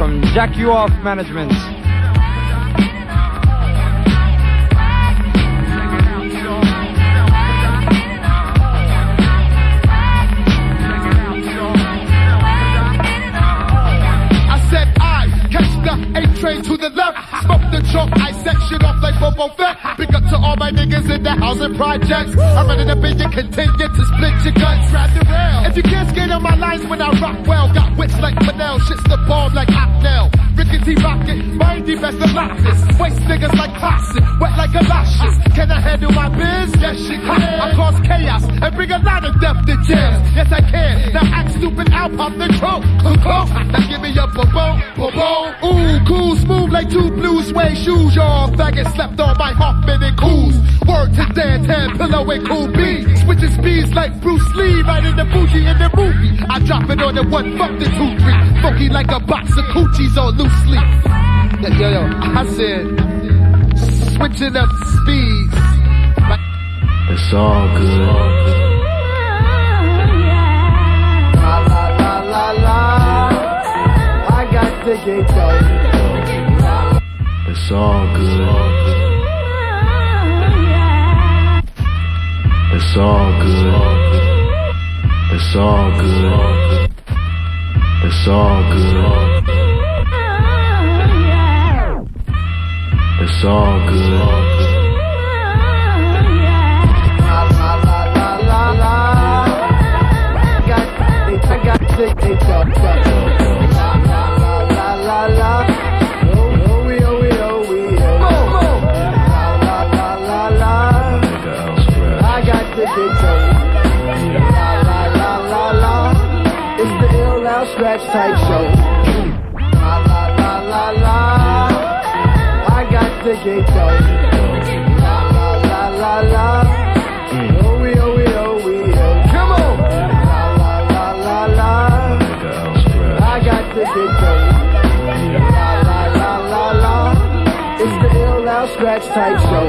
from Jack You Off Management. train to the left. Smoke the chalk, I section off like Boba Fett. Big up to all my niggas in the housing projects. I'm ready to be your continue to split your guts. Grab the rail. If you can't skate on my lines when I rock well, got wits like Manel, shit's the bomb like I Octel. Rickety rocket, mindy best of this. Waste niggas like toxic, wet like galoshes. Can I handle my biz? Yes, she can. I cause chaos and bring a lot of depth to jams. Yes, I can. Now act stupid, I'll pop the trunk. Now give me a boom, boom, Ooh, cool, smooth like two blue suede shoes. Y'all faggot slept on my Hoffman and Cools. Word to Dan Tan, pillow and cool B. Switching speeds like Bruce Lee, right in the Fuji in the movie. I drop it on the one, fuck the two, three. Funky like a box of coochies on loose sleep. Yo, yo, I said, switching up speeds. Like it's all good. La la la la la. I got the gate though. It's all good. It's all good. It's all good. It's all good. It's all good. Type show. La la la. It's the ill now scratch type show.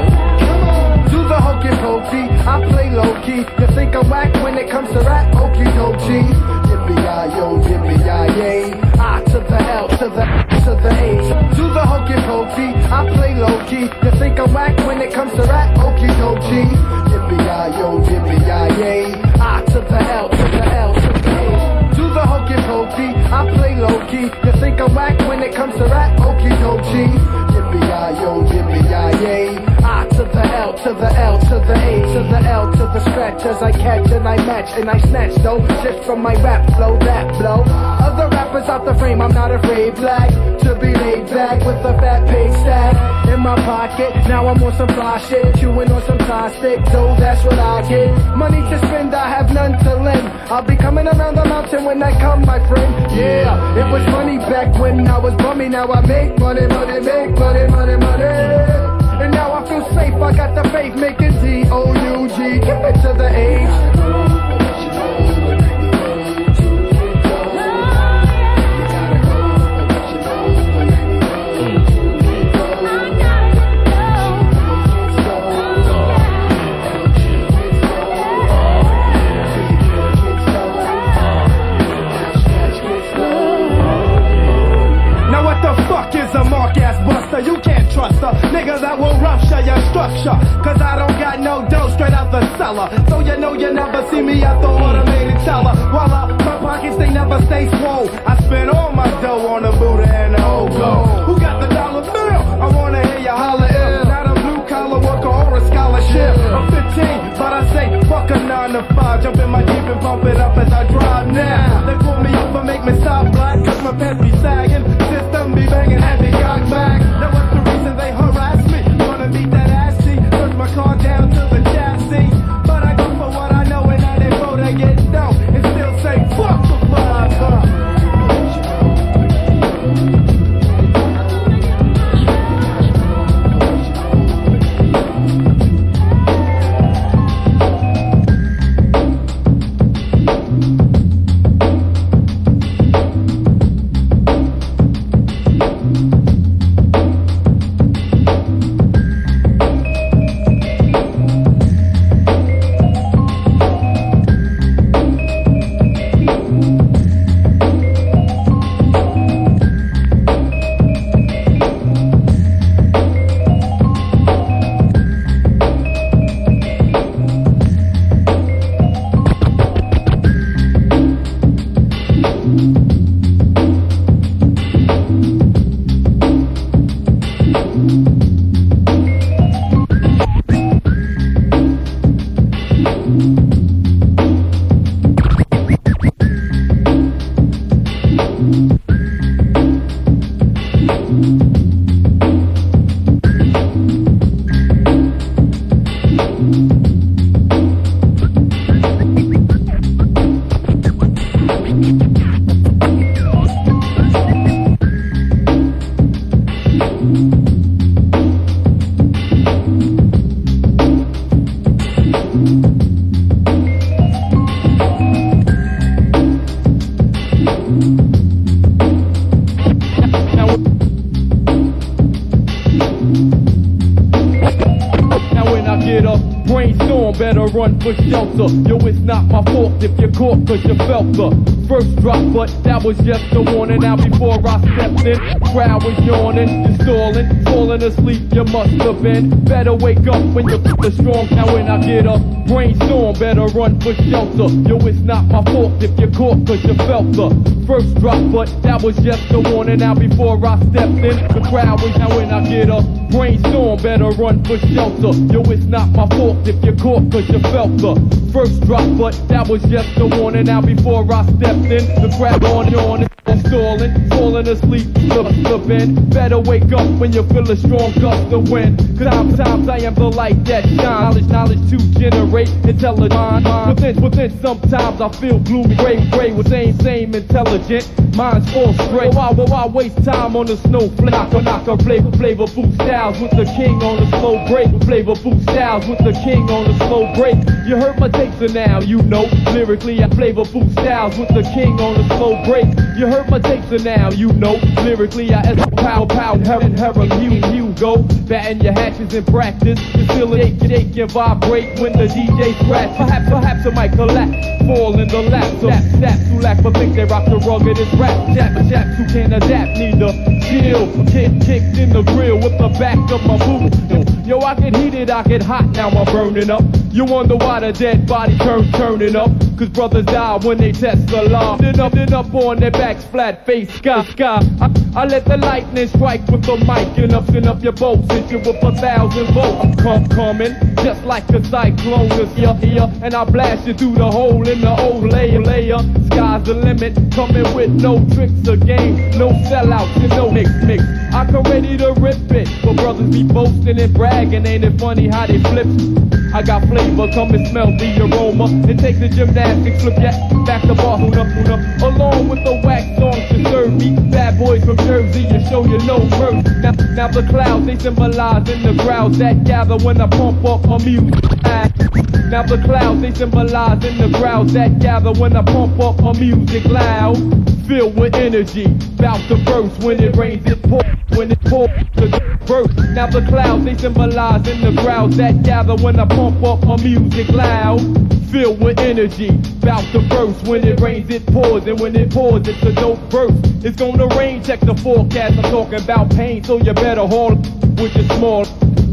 Do the hokey pokey, I play low key. You think I'm whack when it comes to rap? Okie dokie. Yippee yo, yippee yay. I ah, to the L to the to the A. Do the hokey pokey, I play low key. You think I'm whack when it comes to rap? Okie dokie. Yippee yo, yippee yay. I ah, to the L to the L to the A. Do the hokey pokey, I play low key. You think I'm whack when it comes to rap? Okie dokie. Yippee yo, yippee yay. I to the L to the L to the A to the L to the scratch as I catch and I match and I snatch though just from my rap flow that blow. Other rappers out the frame, I'm not afraid black to be laid back with a fat pay stack in my pocket. Now I'm on some fly shit, chewing on some plastic. So that's what I get. Money to spend, I have none to lend. I'll be coming around the mountain when I come, my friend. Yeah, it was money back when I was bummy. Now I make money, money, make money, money, money. And now I feel safe, I got the faith making D-O-U-G. Give it to the H. yawning, you stalling, falling asleep, you must have been. Better wake up when you're strong, now when I get up, brainstorm, better run for shelter. Yo, it's not my fault if you're caught cause you felt the first drop, but that was just a warning. Now before I stepped in, the crowd was when I get up, brainstorm, better run for shelter. Yo, it's not my fault if you're caught cause you felt the first drop, but that was just a warning. Now before I stepped in, the crowd on on I'm stalling, falling asleep, slip, slipping. Better wake up when you feel a strong gust of wind. Cause sometimes I am the light that shine. Knowledge, knowledge to generate intelligence. Within, within, sometimes I feel gloomy, gray, gray, with same, same intelligent. Minds fall straight. Why, why, why waste time on the snowflake? Knock, knock, flavor, flavor, food styles with the king on the slow break. Flavor, food styles with the king on the slow break. You heard my takes, so now you know. Lyrically, I flavor, food styles with the king on the slow break. You heard my takes, so now you know. Lyrically, I as pow, pow, heron, heron, you, you go. Batting your hatches in practice. You feel it, shake, and vibrate when the DJ scratch. Perhaps, perhaps it might collapse. Fall in the lap. So snaps who lack but think they rock the ruggedest rap. Jap, chaps who can't adapt neither. Chill, kick, kicked in the grill with the back of my boot. Yo, I get heated, I get hot, now I'm burning up. You wonder why the dead body turn turning up. Cause brothers die when they test the law. Then up, then up on their backs, flat face, sky, sky. I, I let the lightning strike with the mic and up and up your boats. Hit you with a thousand volts. I'm come, coming, just like a cyclone is here, here. And I blast you through the hole in the old layer, layer. Sky's the limit, coming with no tricks or games, no sellouts and no mix, mix. I come ready to rip it, but brothers be boasting and bragging. Ain't it funny how they flip? I got flavor, come and smell the aroma. It takes the gymnastics, flip that back hoon up. Along with the wax songs to serve me. Bad boys from Jersey, you show you no mercy. Now, now the clouds, they symbolize in the crowds that gather when I pump up my music. Now the clouds, they symbolize in the crowds that gather when I pump up my music loud. Filled with energy, bout to burst when it rains, it pours. When it pours, the burst. Now the clouds, they symbolize in the crowds that gather when I pump up my music loud. Filled with energy, bout to burst. When it rains, it pours, and when it pours, it's a dope burst. It's gonna rain, check the forecast. I'm talking about pain, so you better haul with is small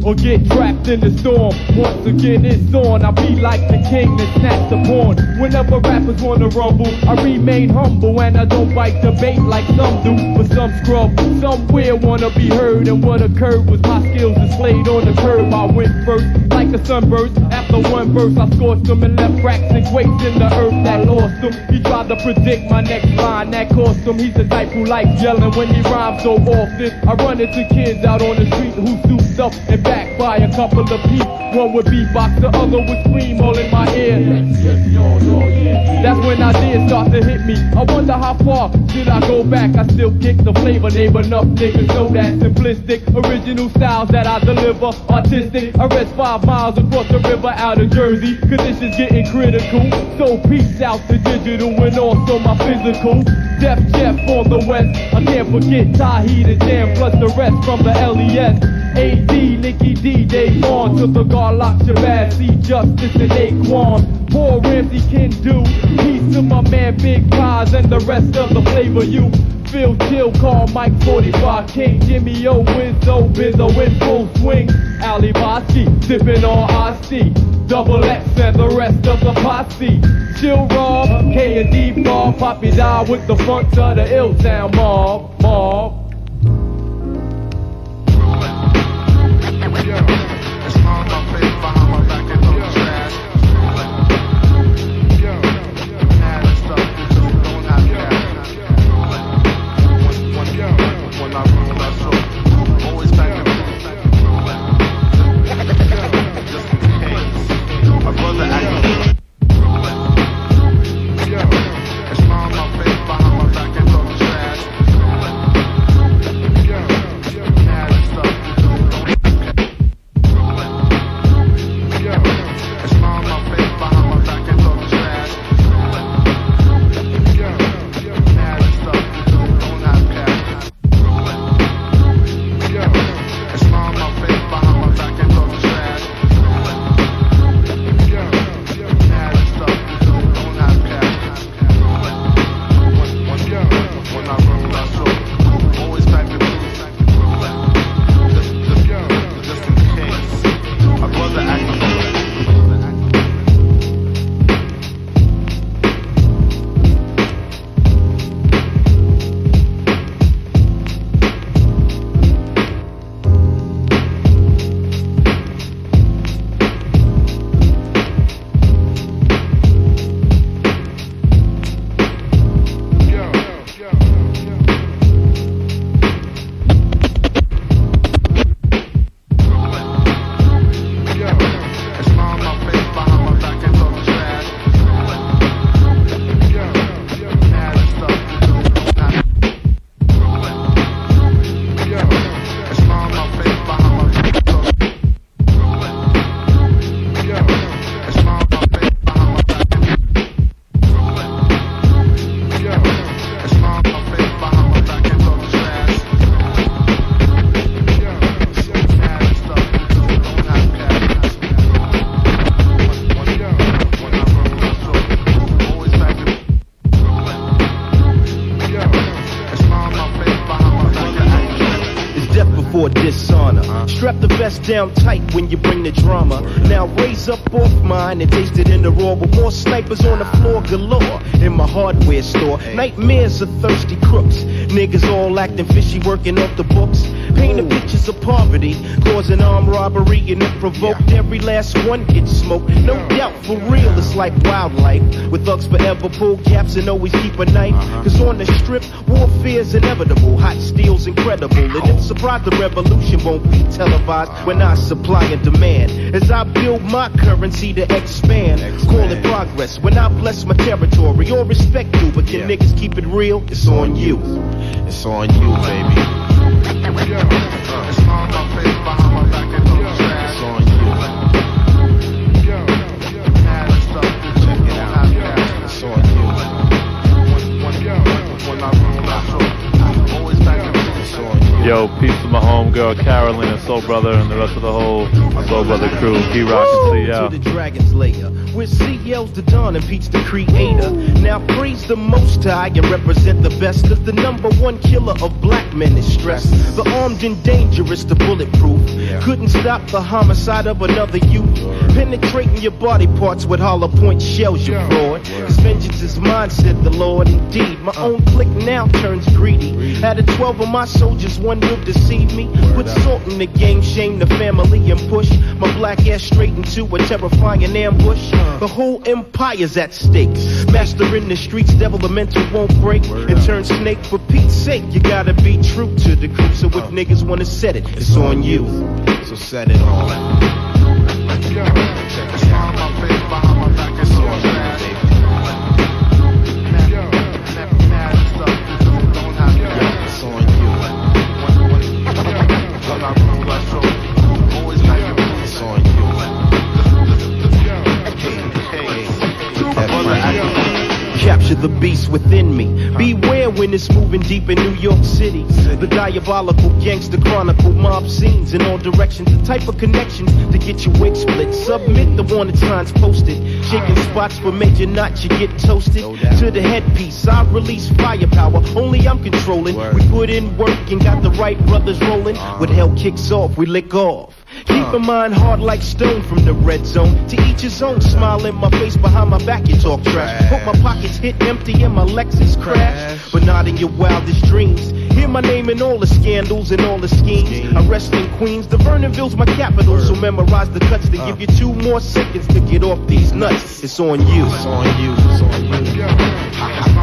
or get trapped in the storm. Once again, it's on. I'll be like the king that snatched the pawn. Whenever rappers wanna rumble, I remain humble and I don't bite the bait like some do. But some scrub somewhere wanna be heard, and what occurred was my skills displayed on the curb. I went first like a sunburst. After one verse, I scorched them and left cracks and quakes in the earth that lost. He tried to predict my next line, that cost him. He's the type who likes yelling when he rhymes so often. I run into kids out on the street who souped up and back by a couple of peeps. One would beatbox, the other would scream all in my ear. That's when ideas start to hit me. I wonder how far should I go back? I still kick the flavor, name enough niggas know that simplistic, original styles that I deliver. Artistic, I rest five miles across the river out of Jersey. Conditions getting critical. So peace out the digital and also my physical. Def Jeff on the west. I can't forget Tahi the Jam plus the rest from the LES. AD, Nicky D, Dave on to the Garlock Shabazz, C Justice and Aquan. Poor Ramsey can do. Peace to my man Big Pies and the rest of the flavor you. Phil Chill, call Mike 45 King, Jimmy O, Wizzo, Bizzo in full swing. Ali Bosky, sipping on Iced Double X and the rest of the posse. Chill Rob, K and D Bar, Poppy Die with the front of the Ill Town mob, mob. Yeah. Glass down tight when you bring the drama. Now raise up off mine and taste it in the raw with more snipers on the floor galore in my hardware store. Nightmares of thirsty crooks. Niggas all acting fishy, working off the books. Painting pictures of poverty, causing armed robbery, and it provoked every last one get smoked. No doubt, for real, it's like wildlife. With thugs forever pull caps and always keep a knife. Uh-huh. Cause on the strip, warfare's inevitable. Hot steel's incredible. And it's surprised the revolution won't be televised when I supply and demand. As I build my currency to expand, call it progress. When I bless my territory, or respect you, but can niggas keep it real? It's on you. It's on you, baby. It's on Yo, peace to my homegirl Carolyn and Soul Brother and the rest of the whole Soul Brother crew. Key Rock and To the Dragon's Lair, with CL's the Dawn and Pete's the creator. Now praise the Most High and represent the best of the number one killer of black men is stress. The armed and dangerous, the bulletproof. Couldn't stop the homicide of another youth. Penetrating your body parts with hollow point shells, you fraud. Cause vengeance is mine, said the Lord. Indeed, my own clique now turns greedy. Out of 12 of my soldiers, one will deceive me. Put salt in the game, shame the family, and push my black ass straight into a terrifying ambush. The whole empire's at stake. Master in the streets, devil the mental won't break. And turn snake for Pete's sake. You gotta be true to the crew. So if niggas wanna set it, it's on you. So set it on. It's Capture the beast within me. Beware when it's moving deep in New York City. The diabolical gangster chronicle mob scenes in all directions. The type of connections to get your wig split. Submit the wanted signs posted. Shaking spots for major knots, you get toasted. To the headpiece, I release firepower. Only I'm controlling. We put in work and got the right brothers rolling. Uh-huh. When hell kicks off, we lick off. Keep in mind hard like stone from the red zone. To each his own, smile in my face behind my back, you talk trash. Hope my pockets hit empty and my Lexus crash. But not in your wildest dreams. Hear my name in all the scandals and all the schemes. I rest in Queens, the Vernonville's my capital. So memorize the cuts to give you two more seconds to get off these nuts. It's on you. It's on you. It's on you.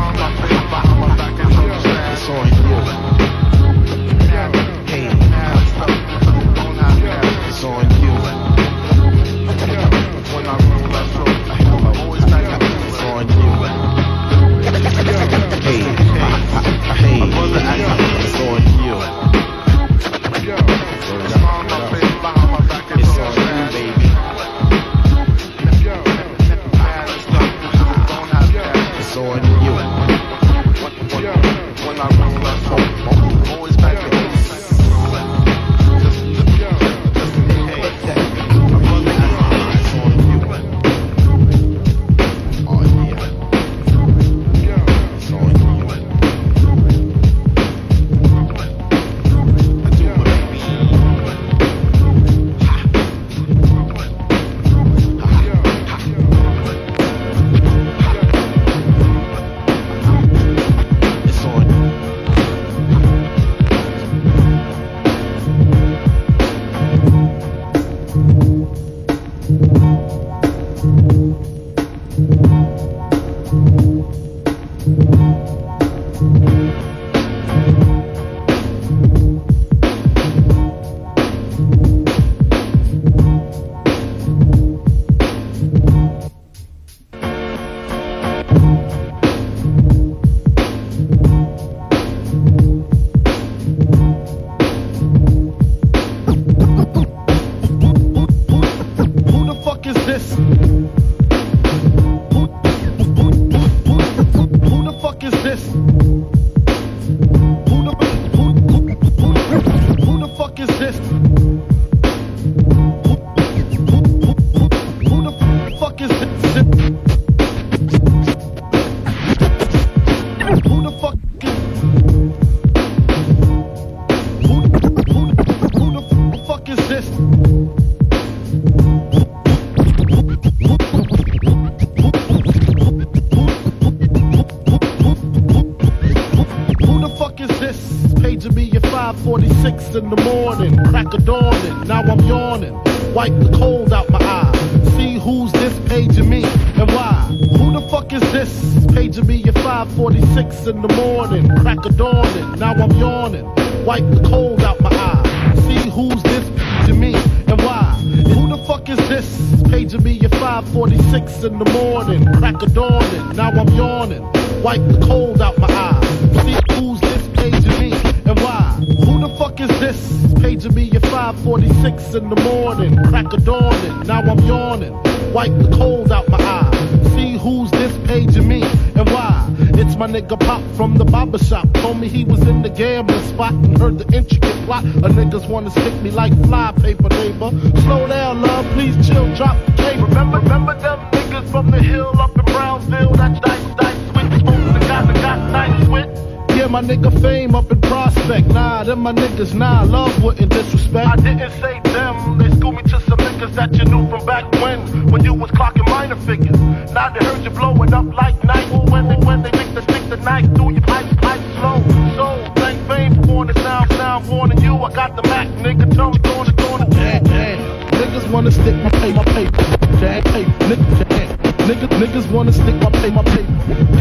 Paging me at 5:46 in the morning? Crack of dawning. Now I'm yawning. Wipe the cold out my eye. See who's this paging me and why. It's my nigga Pop from the barber shop. Told me he was in the gambling spot and heard the intricate plot. A niggas wanna stick me like fly paper, neighbor. Slow down, love, please chill, drop the tape. Remember, remember them niggas from the hill up in Brownsville? That's dice, dice, switch, smoke the guy that got nice with. Yeah, my nigga fame up in prospect. Nah, them my niggas, nah, love wouldn't disrespect. I didn't say them, they schooled me to some niggas that you knew from back when, when you was clocking minor figures. Now they heard you blowing up like night. When they, when they think to stick the knife through your pipe, pipe slow. So, thank fame for warning sound, sound warning you. I got the Mac, nigga, tell me, gonna, gonna, damn, damn. Niggas wanna stick my pay, my paper. Damn, paper, nigga, damn. Niggas, niggas wanna stick my pay, my paper.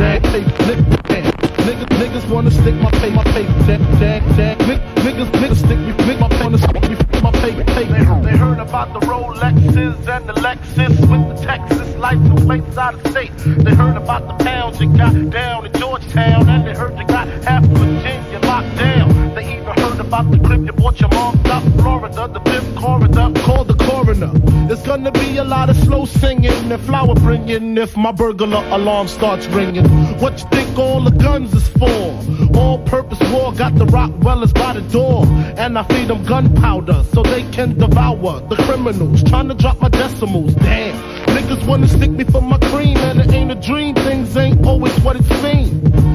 Damn, paper, nigga, damn. Niggas, niggas wanna stick my pay, my. Damn, damn, damn. Nick- Niggas, niggas stick me, stick my pay, stick my paper, paper. They heard about the Rolexes and the Lexus with the Texas license plates out of state. They heard about the pounds you got down in Georgetown, and they heard you got half of Virginia locked down. They even heard about the clip you bought your mom up Florida, the fifth corridor. Call the coroner. There's gonna be a lot of slow singing and flower bringing if my burglar alarm starts ringing. What you think all the guns is for? All purpose war got the Rottweilers by the door. And I feed them gunpowder so they can devour the criminals. Trying to drop my decimals. Damn. Niggas wanna stick me for my cream and it ain't a dream. Things ain't always what it seems.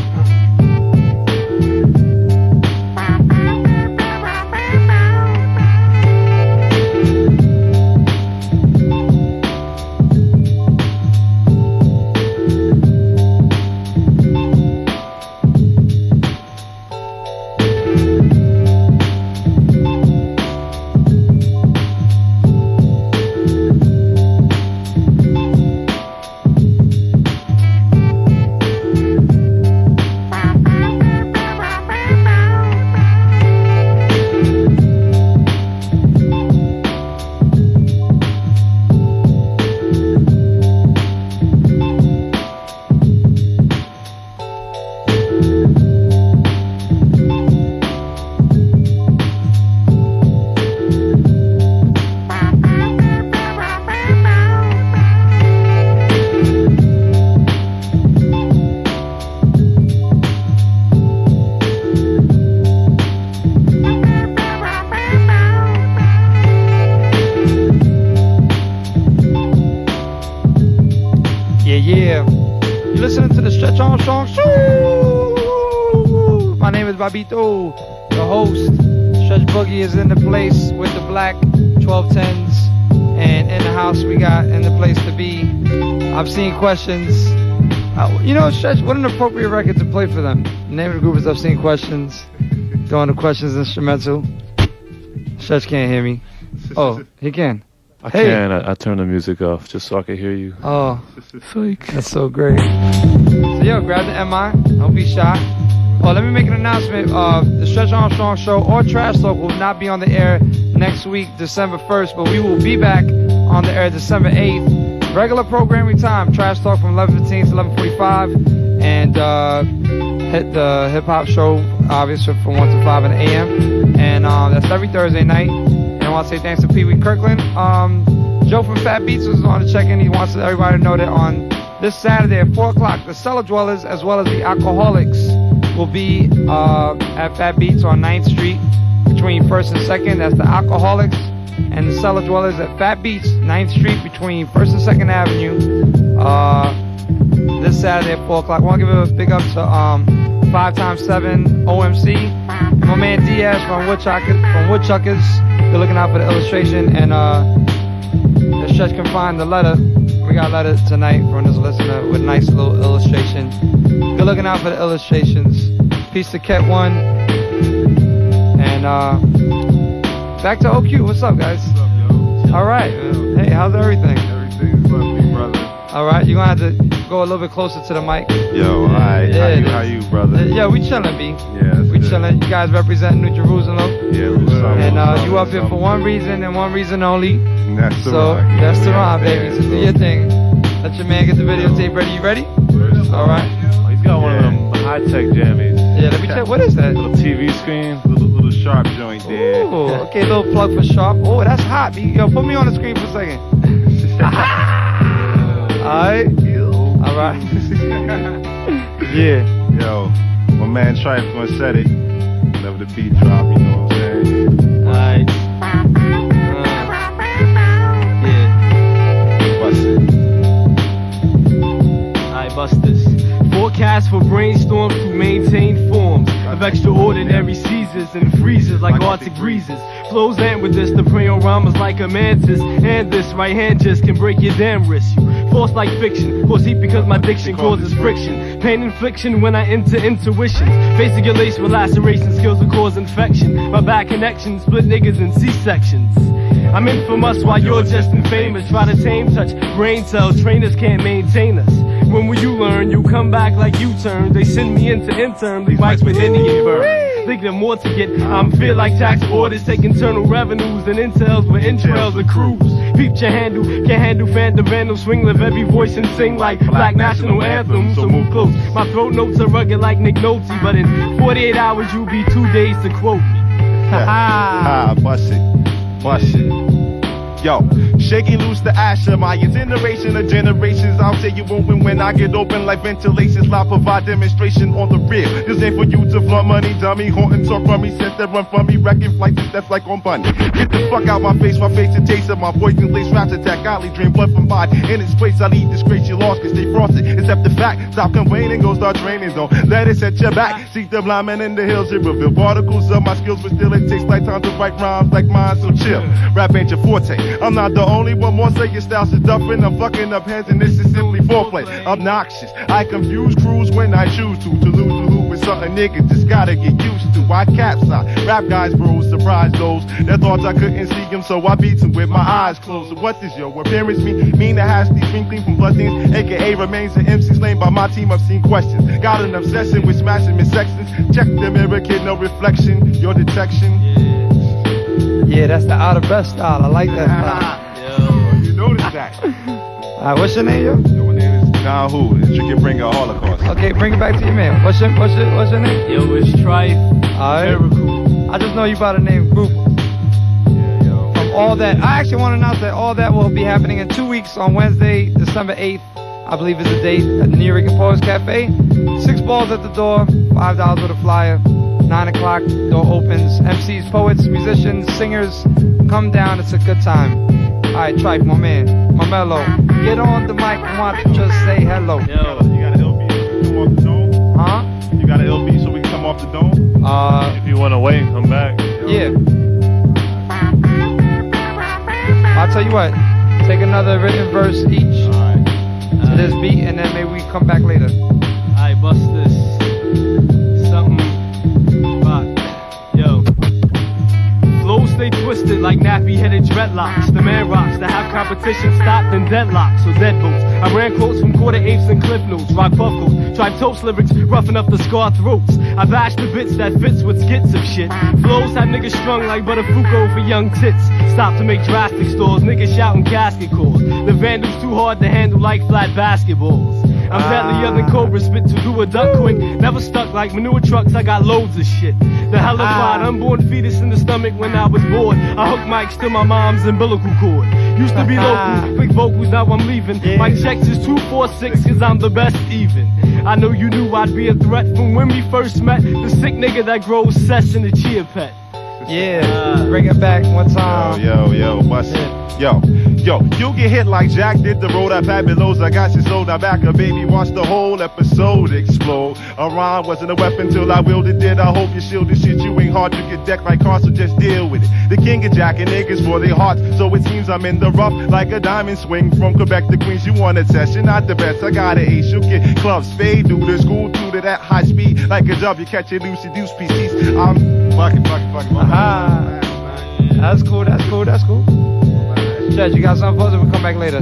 Obscene Questions. Uh, you know, Stretch, what an appropriate record to play for them. The name of the group is Obscene Questions. Doing the questions instrumental. Stretch can't hear me. Oh, he can. I Hey. can. I, I turn the music off just so I can hear you. Oh, Fake. that's so great. So yo, grab the MI. Don't be shy. Oh, let me make an announcement. Uh, the Stretch Armstrong Show or Trash Talk will not be on the air next week, December 1st, but we will be back on the air December 8th. Regular programming time. Trash talk from 11:15 to 11:45, and uh, hit the hip hop show obviously from 1 to 5 in the a.m. And uh, that's every Thursday night. And I want to say thanks to Pee Wee Kirkland. Um, Joe from Fat Beats was on to check in. He wants everybody to know that on this Saturday at 4 o'clock, the Cellar Dwellers as well as the Alkaholiks will be uh, at Fat Beats on 9th Street between 1st and 2nd. That's the Alkaholiks and the Cellar Dwellers at Fat Beats, 9th Street between 1st and 2nd Avenue. Uh, this Saturday at 4 o'clock. I want to give a big up to um, 5 times 7 OMC. My man Diaz from Woodchuckers. From Woodchuckers. They're looking out for the illustration. And uh, the stretch can find the letter. We got a letter tonight from this listener with a nice little illustration. Good looking out for the illustrations. Peace to Ket One. And uh, back to OQ. What's up, guys? All right. Hey, how's everything? Everything's lovely, brother. All right, you're gonna have to go a little bit closer to the mic. Yo, alright. How you, how you, brother? Yeah, we chillin', B. Yeah, We good. chillin'. You guys represent New Jerusalem. Yeah, what's up, And what's uh, up, you up here for one reason and one reason only. That's the so rock, yeah, that's the yeah, rhyme, yeah, baby. So do your thing. Let your man get the videotape ready. You ready? All right. He's got one of them high tech jammies. Yeah, let me check. What is that? Little TV screen. Little, little sharp joint there. Ooh, okay, little plug for Sharp. Oh, that's hot. Yo, put me on the screen for a second. Alright. Alright. yeah. Yo, my man Trife gonna set it. Whenever the beat drop, you know what I'm saying? Alright. Bust it. Alright, bust this. Forecast for brainstorms to maintain forms of extraordinary and freezes like Arctic breezes. Flows end with this, the prey on rhymes like a mantis. And this right hand just can break your damn wrist. You force like fiction, cause heat because my diction causes friction. Pain infliction when I enter intuitions. Facing your lace with laceration skills will cause infection. My bad connection split niggas in C-sections. I'm infamous while you're just infamous. Try to tame such brain cells, trainers can't maintain us. When will you learn? You come back like you turn. They send me into intern, leave mics with Indian burn. Think of more to get. I'm feel like tax orders, take internal revenues and intels with entrails of crews. Peep your handle, can't handle phantom vandal, swing, live every voice and sing like black national anthem. So move close. My throat notes are rugged like Nick Nolte, but in 48 hours you'll be two days to quote me. Ah, bust it. Bust it. Yo, shaking loose the ash of my generation of generations. I'll say you won't when I get open like ventilations. Live provide demonstration on the rear. This ain't for you to flaunt money, dummy. Haunting talk from me, since that run from me, wrecking flights and steps like on bunny. Get the fuck out my face, my face a taste of my poison lace raps attack. Golly, drain blood from body. In its place, I need disgrace, you lost, can stay frosted. Except the fact, stop complaining, go start training. Don't let it set your back. Seek the blind man in the hills, it reveal particles of my skills, but still it takes lifetime to write rhymes like mine, so chill. Rap ain't your forte. I'm not the only one, more say your style's seducing. I'm fucking up heads, and this is simply foreplay. Obnoxious. I confuse crews when I choose to. To lose to is something niggas just gotta get used to. I capsize. Rap guys, bros, surprise those that thought I couldn't see them, so I beat them with my eyes closed. What does your appearance mean? Mean to has these clean clean from bloodstains, aka remains an MC slain by my team. I've seen questions. Got an obsession with smashing midsections. Check the mirror, kid, no reflection. Your detection. Yeah, that's the out of breath style. I like that style. You noticed that. Alright, what's your name, yo? My name is John Who, the Tricky Bringer of Holocaust. Okay, bring it back to your man. What's your what's your what's your name? Yo, it's Trife. Alright. I just know you by the name Group. Yeah, yo. From all that, I actually want to announce that all that will be happening in two weeks on Wednesday, December 8th. I believe is the date at the New York Poets Cafe. Six balls at the door, five dollars with a flyer. Nine o'clock, door opens. MCs, poets, musicians, singers, come down. It's a good time. All right, Trife, my man, my mellow, get on the mic. I want to just say hello. You got an LB so we can come off the dome? Huh? You got an LB so we can come off the dome? Uh, If you want to wait, come back. Yeah. I'll tell you what. Take another written verse each to this beat, and then maybe we come back later. Alright, bust this. Stay twisted like nappy headed dreadlocks. The man rocks to have competition stopped in deadlocks or deadbolts. I ran quotes from quarter apes and cliff notes, rock buckles, tried toast lyrics, roughing up the scar throats. I bash the bits that fits with skits of shit. Flows have niggas strung like Buttafuoco for young tits. Stop to make drastic stores, niggas shouting casket calls. The vandals too hard to handle like flat basketballs. I'm deadlier than Cobra, spit to do a duck quick. Never stuck like manure trucks, I got loads of shit. The hellified ah. unborn fetus in the stomach when I was bored. I hooked mics to my mom's umbilical cord. Used to be ah. local, quick vocals, now I'm leaving. My checks is 246 cause I'm the best even. I know you knew I'd be a threat from when we first met. The sick nigga that grows cess in the chia pet. Yeah, ah. bring it back one time. Yo, yo, what's it? Yo, yo, you get hit like Jack did the road up Fabulosa. I got you sold out back a baby. Watch the whole episode explode. A rhyme wasn't a weapon till I wielded it. I hope you shielded shit. You ain't hard to get decked like cars, so just deal with it. The king of Jack and niggas for their hearts. So it seems I'm in the rough like a diamond swing from Quebec to Queens. You want a test? You're not the best. I got an ace. You get clubs fade through the school through to that high speed like a. You catch it loosey deuce PCs. I'm fucking, fucking, fucking. Aha. That's cool, that's cool, that's cool. Chad, you got something for us or we come back later?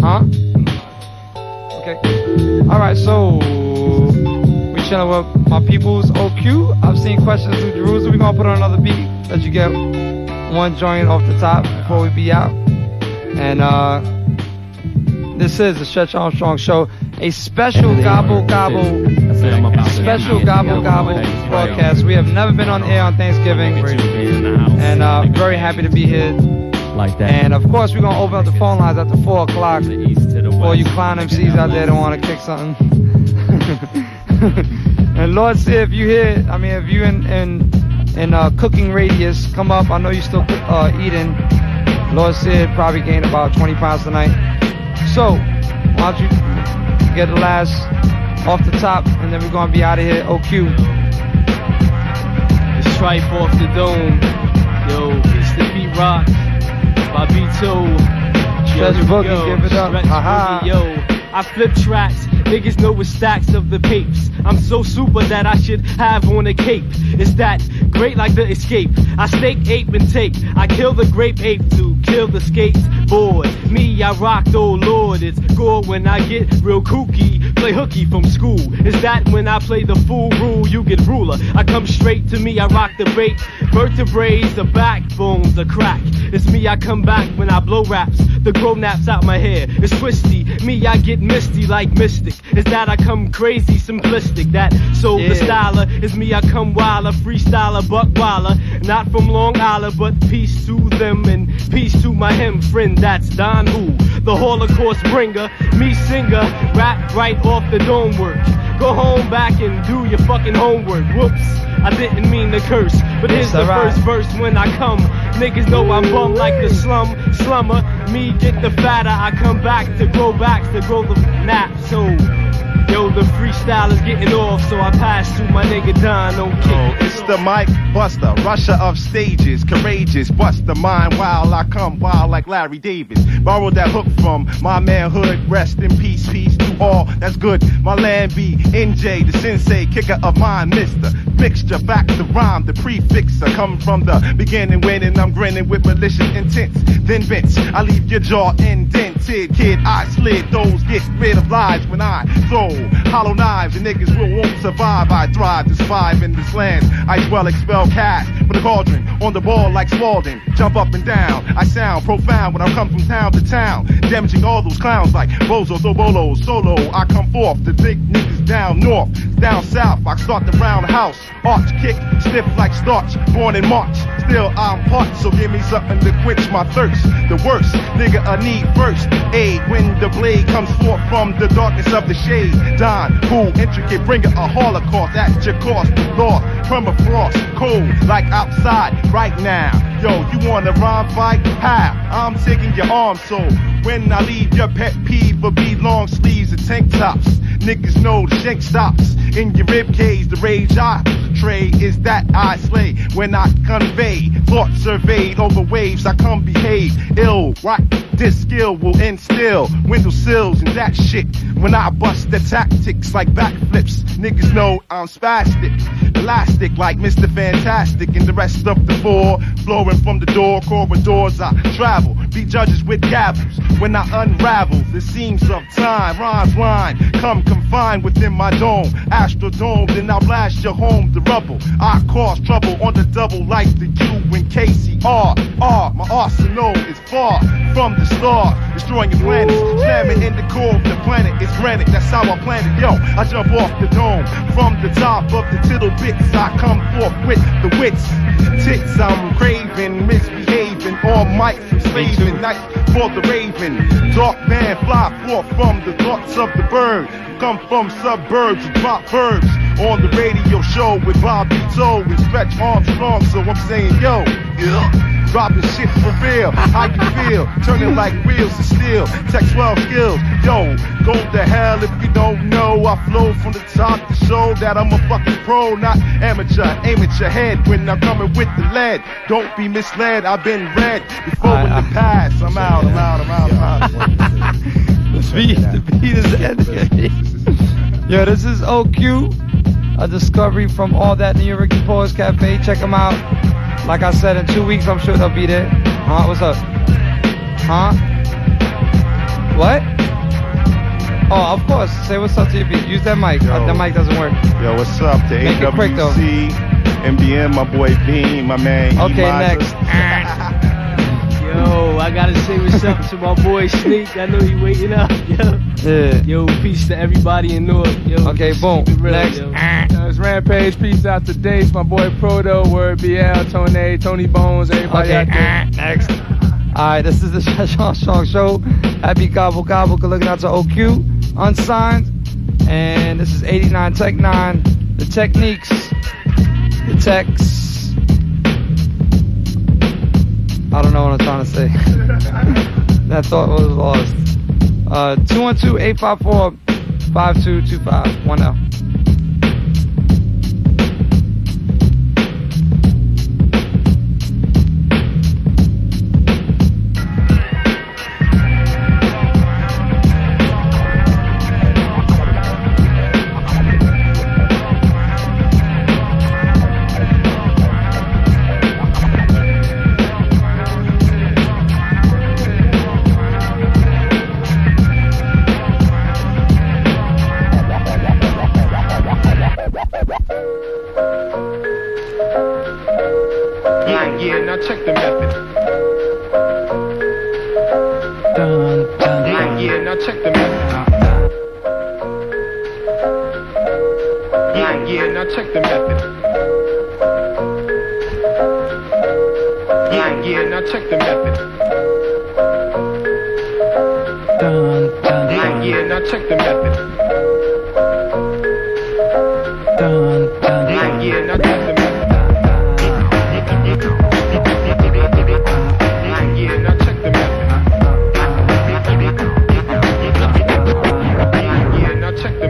Huh? Okay. Alright, so we chilling with my people's OQ. I've seen questions through Jerusalem. We're gonna put on another beat. Let you get one joint off the top before we be out. And uh this is the Stretch Armstrong Show, a special gobble gobble, special gobble gobble broadcast. We have never been on air on Thanksgiving, and uh, very happy to be here. Like that. And of course, we're gonna open up the phone lines after four o'clock for you clown MCs out there that want to kick something. and Lord, see if you here. I mean, if you in in in uh, cooking radius, come up. I know you still uh, eating. Lord Sear probably gained about 20 pounds tonight. So, why don't you get the last off the top, and then we're gonna be out of here. OQ. The stripe off the dome. Yo, it's the beat rock. By B2. Stretch Boogie, give it up. Stretch Aha. Yo. I flip tracks, niggas know it's stacks of the papes. I'm so super that I should have on a cape. It's that great like the escape. I stake ape and take. I kill the grape ape to kill the skates skateboard. Me, I rock, oh lord, it's good when I get real kooky. Play hooky from school. Is that when I play the fool rule? You get ruler. I come straight to me, I rock the bait. Vertebrae, the backbones, the crack. It's me, I come back when I blow raps. The grow naps out my hair. It's twisty. Me, I get misty like mystic. Is that I come crazy, simplistic. That soul the Yeah. styler is me, I come wilder, freestyler, buck wilder. Not from Long Island, but peace to them and peace to my him friend. That's Don Who, the Holocaust bringer. Me singer, rap right off the dome work. Go home back and do your fucking homework. Whoops, I didn't mean to curse, but here's the first verse when I come. Niggas know I'm bum like the slum slummer. Me get the fatter, I come back to grow back to grow the nap. So, yo, the freestyle is getting off, so I pass to my nigga Don. Kick Oh, it's the Mike Buster, Russia of stages, courageous, bust the mind while I come wild like Larry Davis. Borrowed that hook from my manhood, rest in peace, peace to all. That's good. My land be NJ, the sensei, kicker of mine, Mister. Mixture, back the rhyme, the prefix. I come from the beginning, winning, I'm grinning with malicious intents. Then Vince, I leave your jaw indented, kid. I slid those, get rid of lies when I throw hollow knives, and niggas will won't survive. I thrive to survive in this land. I well expel cash for the cauldron on the ball like Spalding. Jump up and down. I sound profound when I come from town to town, damaging all those clowns like Bozos or Bolos. Solo, I come forth to dig niggas down north, down south. I start the roundhouse, arch kick, stiff like starch. Born in March, still I'm part. So give me something to quench my thirst. The worst, nigga, I need first aid when the blade comes forth from the darkness of the shade. Don, cool, intricate, bring it a holocaust at your cost. Lord, permafrost, cold like outside right now. Yo, you want a rhyme fight? How? I'm taking your arm, so when I leave your pet peeve will be long sleeves and tank tops. Niggas know the shank stops in your rib cage. The rage I portray is that I slay when I convey thoughts surveyed over waves. I come behave ill, right? This skill will instill window sills and that shit. When I bust the tactics like backflips, niggas know I'm spastic. elastic like Mr. Fantastic and the rest of the four. Flowing from the door corridors I travel. Be judges with gavels when I unravel the seams of time. Rhymes line come confined within my dome. Astrodome, then I'll blast your home the rubble. I cause trouble on the double like the U and KCR. R, my arsenal is far from the stars, destroying planets. Slamming in the core of the planet. It's granite, that's how I planned it. Yo, I jump off the dome from the top of the tittle bits. I come forth with the wits. Tits, I'm craving, misbehaving. All mics, I'm slaving. Night for the raven. Dark man fly forth from the thoughts of the bird. Come from suburbs drop verbs on the radio show with Bobby Toe and Stretch Armstrong. So I'm saying, yo, yeah. Dropping shit for real. How you feel? Turning like wheels of steel. Tech 12 skills. Yo, go to hell if you don't know. I flow from the top to show that I'm a fucking pro, not amateur. Aim at your head when I'm coming with the lead. Don't be misled. I've been red before in the past. I'm out, I'm out, I'm out, I'm out. the beat, the beat is ending. Yo, this is OQ, a discovery from all that New York Poets Cafe. Check them out. Like I said, in two weeks, I'm sure they'll be there. Huh? What's up? Huh? What? Oh, of course. Say what's up to your beat. Use that mic. Uh, the mic doesn't work. Yo, what's up to Make it quick, though. AWC, MBM, my boy Beam, my man. Okay, next. Yo, I gotta say what's up to my boy Sneak. I know he waiting up. Yo, Yeah. yo peace to everybody in Newark. Yo, Okay, boom. real, Next. yo. Uh, it's Rampage. Peace out to Dace, my boy Proto, Word BL, Tony, Tony Bones, everybody Okay, out there. next. Alright, this is the Sean Strong Show. Happy Gobble Gobble. Good looking out to OQ. Unsigned. And this is 89 Tech 9. The techniques. The techs. I don't know what I'm trying to say. that thought was lost. Uh, 212 854 5225. 1 L. Check the method. Dun, dun, dun. Yeah, now check the method. Dun, dun. Yeah, now check the method. Check the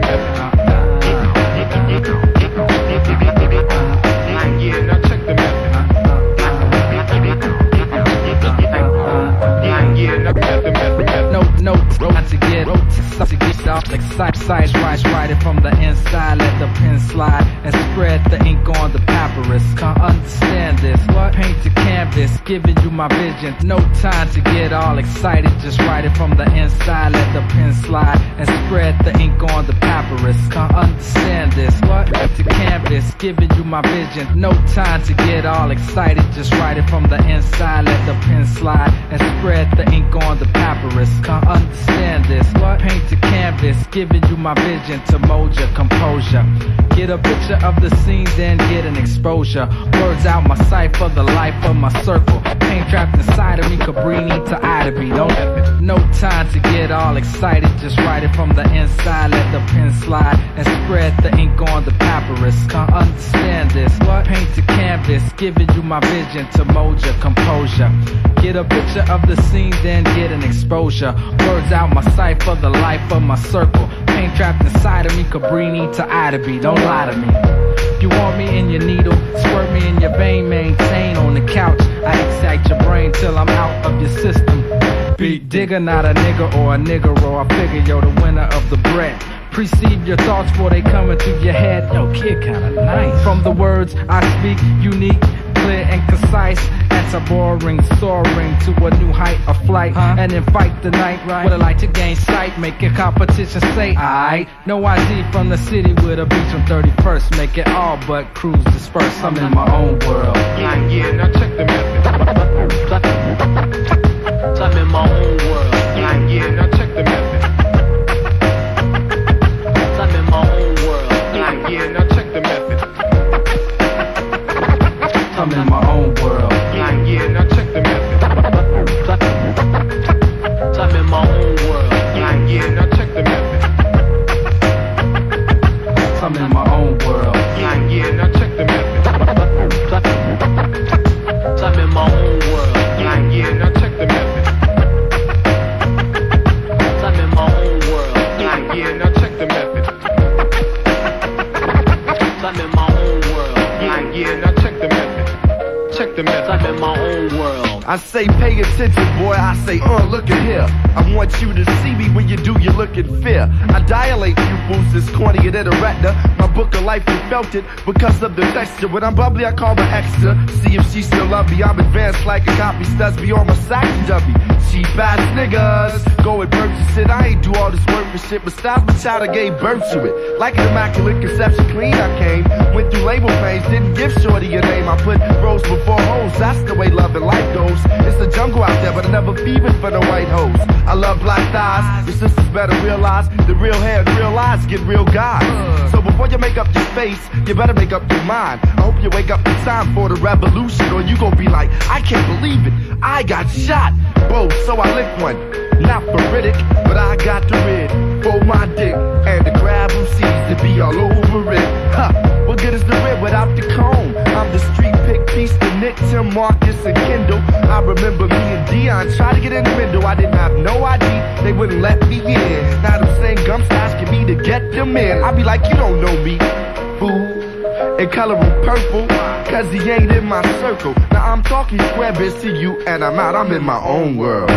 like side, right, write it from the inside, let the pen slide and spread the ink on the papyrus. Can't understand this. What? Paint the canvas, giving you my vision. No time to get all excited, just write it from the inside, let the pen slide and spread the ink on the papyrus. Can't understand this. What? The canvas, giving you my vision. No time to get all excited, just write it from the inside, let the pen slide and spread the ink on the papyrus. Can't understand this. What? Paint the canvas, giving you my vision to mold your composure. Get a picture of the scene, then get an exposure. Words out my sight for the life of my circle. Paint trapped inside of me, Cabrini to Ida Don't no time to get all excited. Just write it from the inside, let the pen slide and spread the ink on the papyrus. Can't understand this. What? Paint the canvas, giving you my vision to mold your composure. Get a picture of the scene, then get an exposure. Words out my sight for the life of my circle. Trapped inside of me, Cabrini to Ida Don't lie to me. You want me in your needle, squirt me in your vein, maintain on the couch. I excite your brain till I'm out of your system. Beat digger, not a nigga or a nigger, or I figure you're the winner of the bread. Precede your thoughts before they come into your head. Yo, kid, kinda nice. From the words I speak, unique, clear and concise. That's a boring, soaring to a new height of flight. And then fight the night, right? What I like to gain sight, make your competition say, I know I see from the city with a beach on 31st. Make it all but cruise disperse. I'm in my own world. Yeah, yeah, now check the method. I'm in my own world. Yeah, yeah, I say pay attention, boy. I say, uh, look at here. I want you to see me when you do, you look in fear. I dilate pupils, it's cornier than a retina. My book of life, you felt it because of the texture. When I'm bubbly, I call her extra. See if she still love me. I'm advanced like a copy studs be on my sack dummy. Cheap ass niggas, go and purchase it. I ain't do all this work for shit, but stop my child, I gave birth to it. Like an immaculate conception, clean I came. Went through label pains, didn't give shorty your name. I put rose before hoes, that's the way love and life goes. It's the jungle out there, but I never fevered for the white hoes. I love black thighs, your sisters better realize the real hair real eyes get real guys. So before you make up your face, you better make up your mind. I hope you wake up in time for the revolution, or you gon' be like, I can't believe it, I got shot. Both, so I licked one. Not for Riddick, but I got the rid for my dick. And the crab who sees it be all over it. Ha! What good is the rib without the comb? I'm the street pick piece, the Nick, Tim, Marcus, and Kendall. I remember me and Dion tried to get in the window. I didn't have no ID, they wouldn't let me in. Now them same gums asking me to get them in. I be like, you don't know me, fool. And color him purple, cause he ain't in my circle. Now I'm talking square bits to you, and I'm out, I'm in my own world.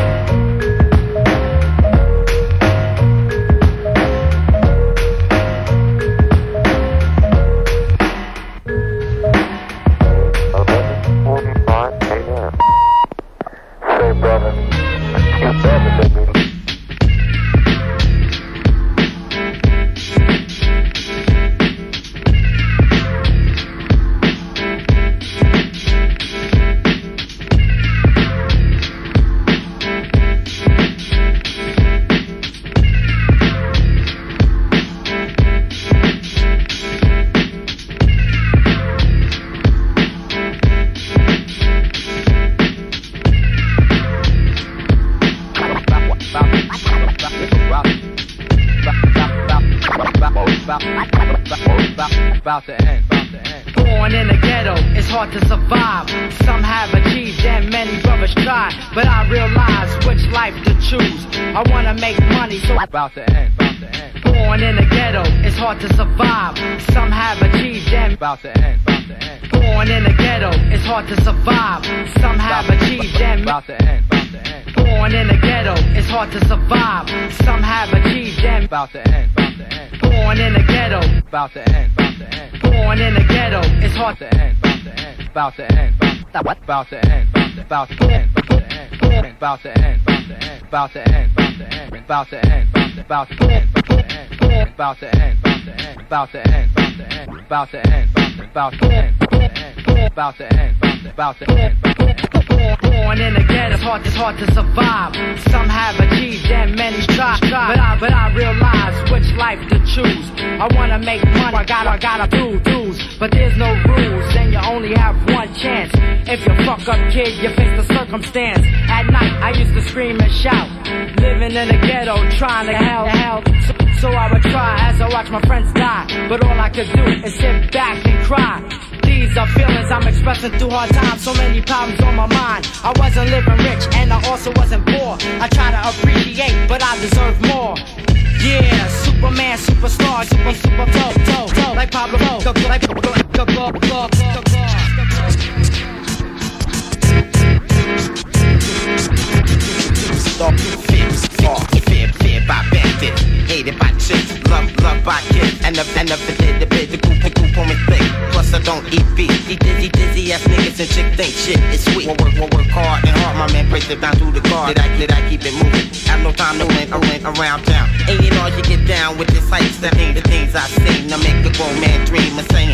About to end. About to end. About to end. About to end. About to end. About to end. About to end. About to end. About to end. About to end. About to end. About to end. About to end. Born in the ghetto, it's hard, it's hard to survive. Some have achieved and many try. But I, but I realize which life to choose. I wanna make money, I gotta, I gotta do dues. But there's no rules, and you only have one chance. If you fuck up, kid, you face the circumstance. At night, I used to scream and shout. Living in the ghetto, trying to help, help. So, so I would try as I watch my friends die. But all I could do is sit back and cry. These are feelings I'm expressing through hard times. So many problems on my mind. I wasn't living rich and I also wasn't poor. I try to appreciate, but I deserve more. Yeah, Superman, superstar, super, super, toe, toe, toe, like Pablo, go, go, like, go, Stop flip, flip, I bent it. Hey, hated by chicks, love, love by kids, and the, and the, the, the, the, the group, the group on me thick. Plus I don't eat beef. Dizzy, dizzy ass niggas and chicks think shit is sweet. We'll work, we'll work hard and hard, my man breaks it down through the car. Did I, did I keep it moving? Have no time to win, I went around town. Ain't it all you get down with this hype stuff? Ain't the things I seen, I make a grown man dream of saying.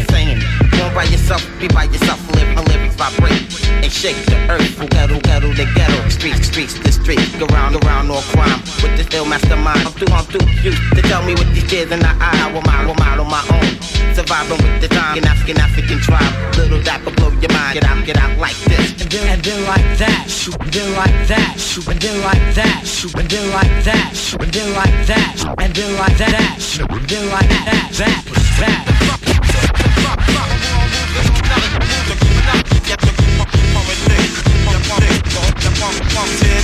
Born by yourself, be by yourself, live, my lyrics vibrate and shake the earth from ghetto, ghetto to ghetto, streets, streets to streets, go round, go round, no crime. With this ill mastermind, I'm through, I'm through. You to tell me with these tears in the eye, how am I, how am I on my own? Surviving with the time, an African, African tribe. Little that could blow your mind. Get out, get out like this. And then, and then like that, shoot, and then like that, shoot, and then like that, shoot, and then like that, shoot, and then like that, and then like that, shoot, and then like that, that, that. Walk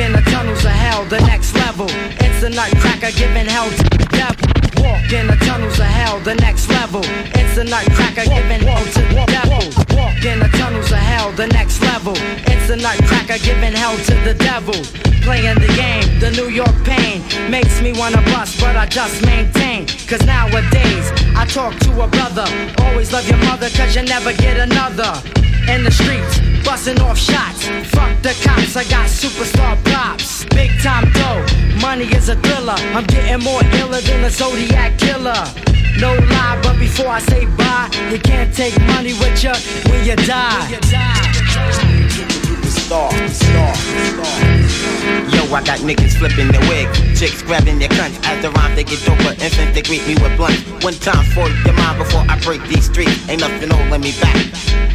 in the tunnels of hell, the next level. It's a nutcracker giving hell to the devil. Walk in the tunnels of hell, the next level. It's a nutcracker giving hell to the devil. Walk in the tunnels of hell, the next level. It's a nutcracker giving hell to the devil. Playing the game, the New York pain makes me wanna bust, but I just maintain. Cause nowadays, I talk to a brother. Always love your mother, cause you never get another. In the streets, busting off shots. Fuck the cops, I got superstar props. Big time dough, money is a thriller. I'm getting more iller than a Zodiac killer. No lie, but before I say bye, you can't take money with you when you die. Star, I got niggas flipping their wig, chicks grabbing their cunts. As the rhyme they get doper, infant they greet me with blunt. One time for your mind before I break these streets. Ain't nothing holding me back.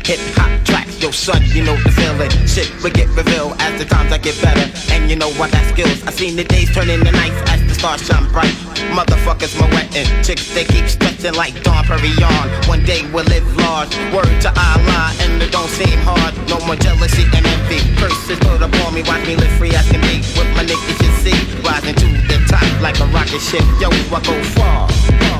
Hip hop tracks, yo son, you know the feeling. Shit will get revealed as the times I get better. And you know I got skills. I seen the days turn into nights as the stars shine bright. Motherfuckers my wetting. Chicks they keep stretching like Dom Perignon. One day we'll live large. Word to Allah, and it don't seem hard. No more jealousy and envy. Curses put upon me, watch me live free as can be. With my niggas you see, rising to the top like a rocket ship. Yo, I go far.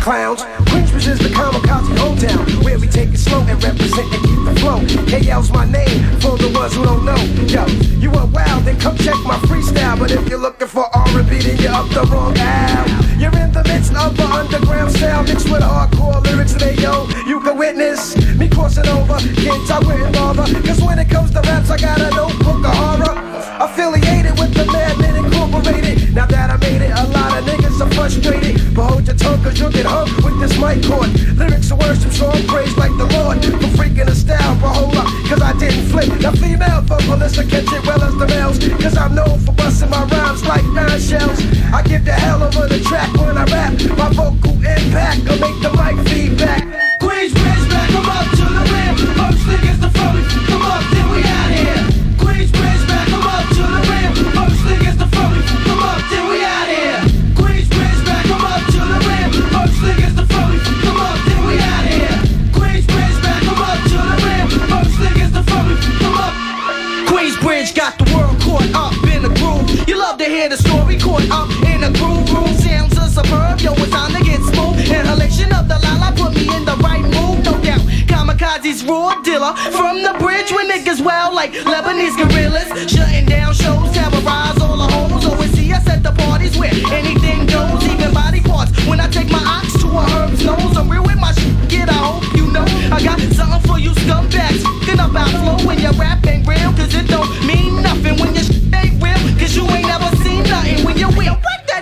Clowns, Queensbridge is the kamikaze hometown, where we take it slow and represent and keep the flow. KL's my name for the ones who don't know. Yo, you are wild, then come check my freestyle. But if you're looking for R&B, then you're up the wrong alley. You're in the midst of an underground sound mixed with hardcore lyrics. And hey, yo, you can witness me crossing over. Kids, I wouldn't bother. Cause when it comes to raps, I got a notebook of horror. Affiliated with the Madman Incorporated. Now that I made it, a lot of niggas are frustrated. But hold your tongue, cause you'll get hung with this mic cord. Lyrics are worship, strong praise like the Lord. For freaking the style, but hold up, cause I didn't flip. Now female vocalists, I catch it well as the males. Cause I'm known for busting my rhymes like nine shells. I give the hell over the track when I rap. My vocal impact will make the mic feedback. Queens, Bridge, back, come up to the rim. First thing is the phone, come up, then we out here. Queens, back, come up to the rim. First thing is the hear the story caught up in the groove. Room sounds of suburb, yo, it's time to get smooth. Inhalation of the lala put me in the right mood, no doubt. Kamikaze's raw dealer from the bridge when niggas well like Lebanese gorillas. Shutting down shows, terrorize all the hoes. Always see us at the parties where anything goes, even body parts. When I take my ox to a herb's nose, I'm real with my shit. Get, I hope you know I got something for you scumbags. Thinking about flow when your rap ain't real, cause it don't mean nothing when your shit ain't real. Cause you ain't never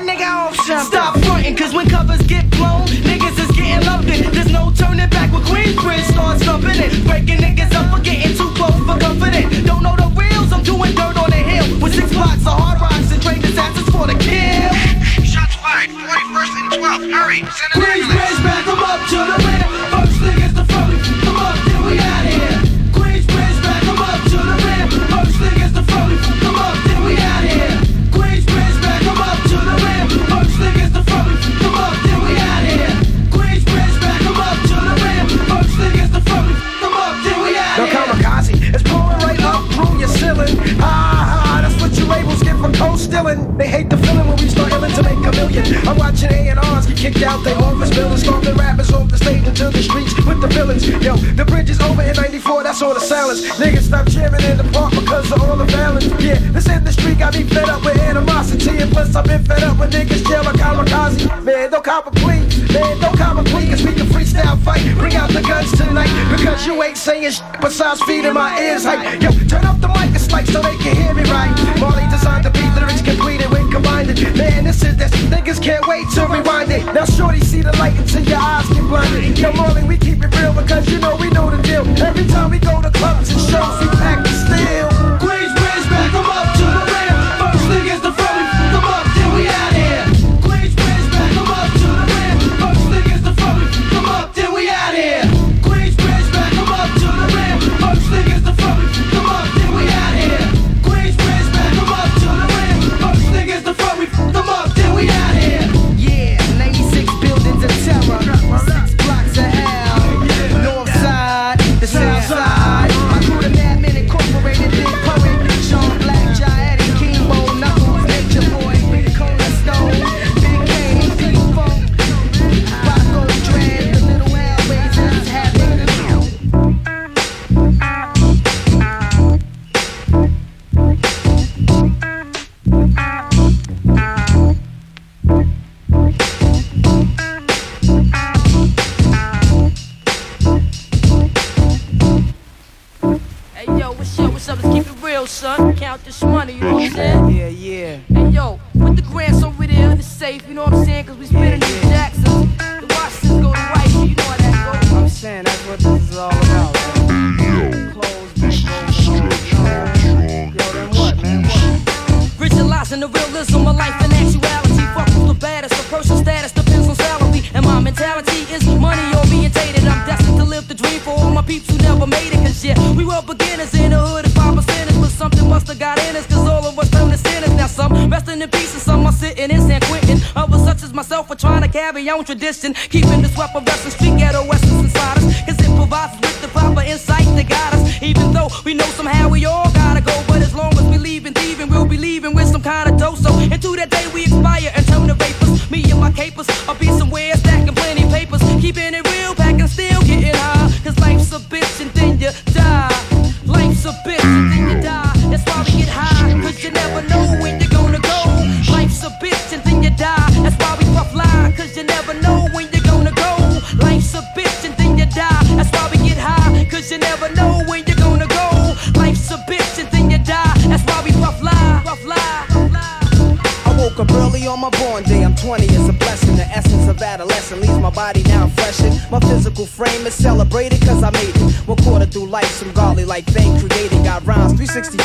nigga off something. Stop fronting, cause when covers get blown, niggas is getting loved in. There's no turning back when Queensbridge starts thumping it. Breaking niggas up for getting too close for confident. Don't know the reals, I'm doing dirt on the hill. With six blocks of hard rocks and train disasters for the kill. Shots fired. 41st and 12th. Hurry. Send an Queensbridge back, come up to the rim. They hate the feeling when we start yelling to make a million. I'm watching get kicked out their office buildings, stomping rappers off the stage into the streets with the villains. Yo, the bridge is over in 94, that's all the silence. Niggas stop cheering in the park because of all the violence. Yeah, this industry got me fed up with animosity, and plus I've been fed up with niggas like kamikaze. Man, don't cop a plea, man, don't cop a plea, cause we can freestyle fight. Bring out the guns tonight, because you ain't saying shit besides feeding my ears hype. Yo, turn up the mic, it's like so they can hear me right. Marley designed the beat, lyrics completed niggas can't wait to rewind it. Now, shorty, see the light until your eyes get blinded. Yo, Marley, we keep it real because you know we know the deal. Every time we go to clubs and shows, we pack the steel.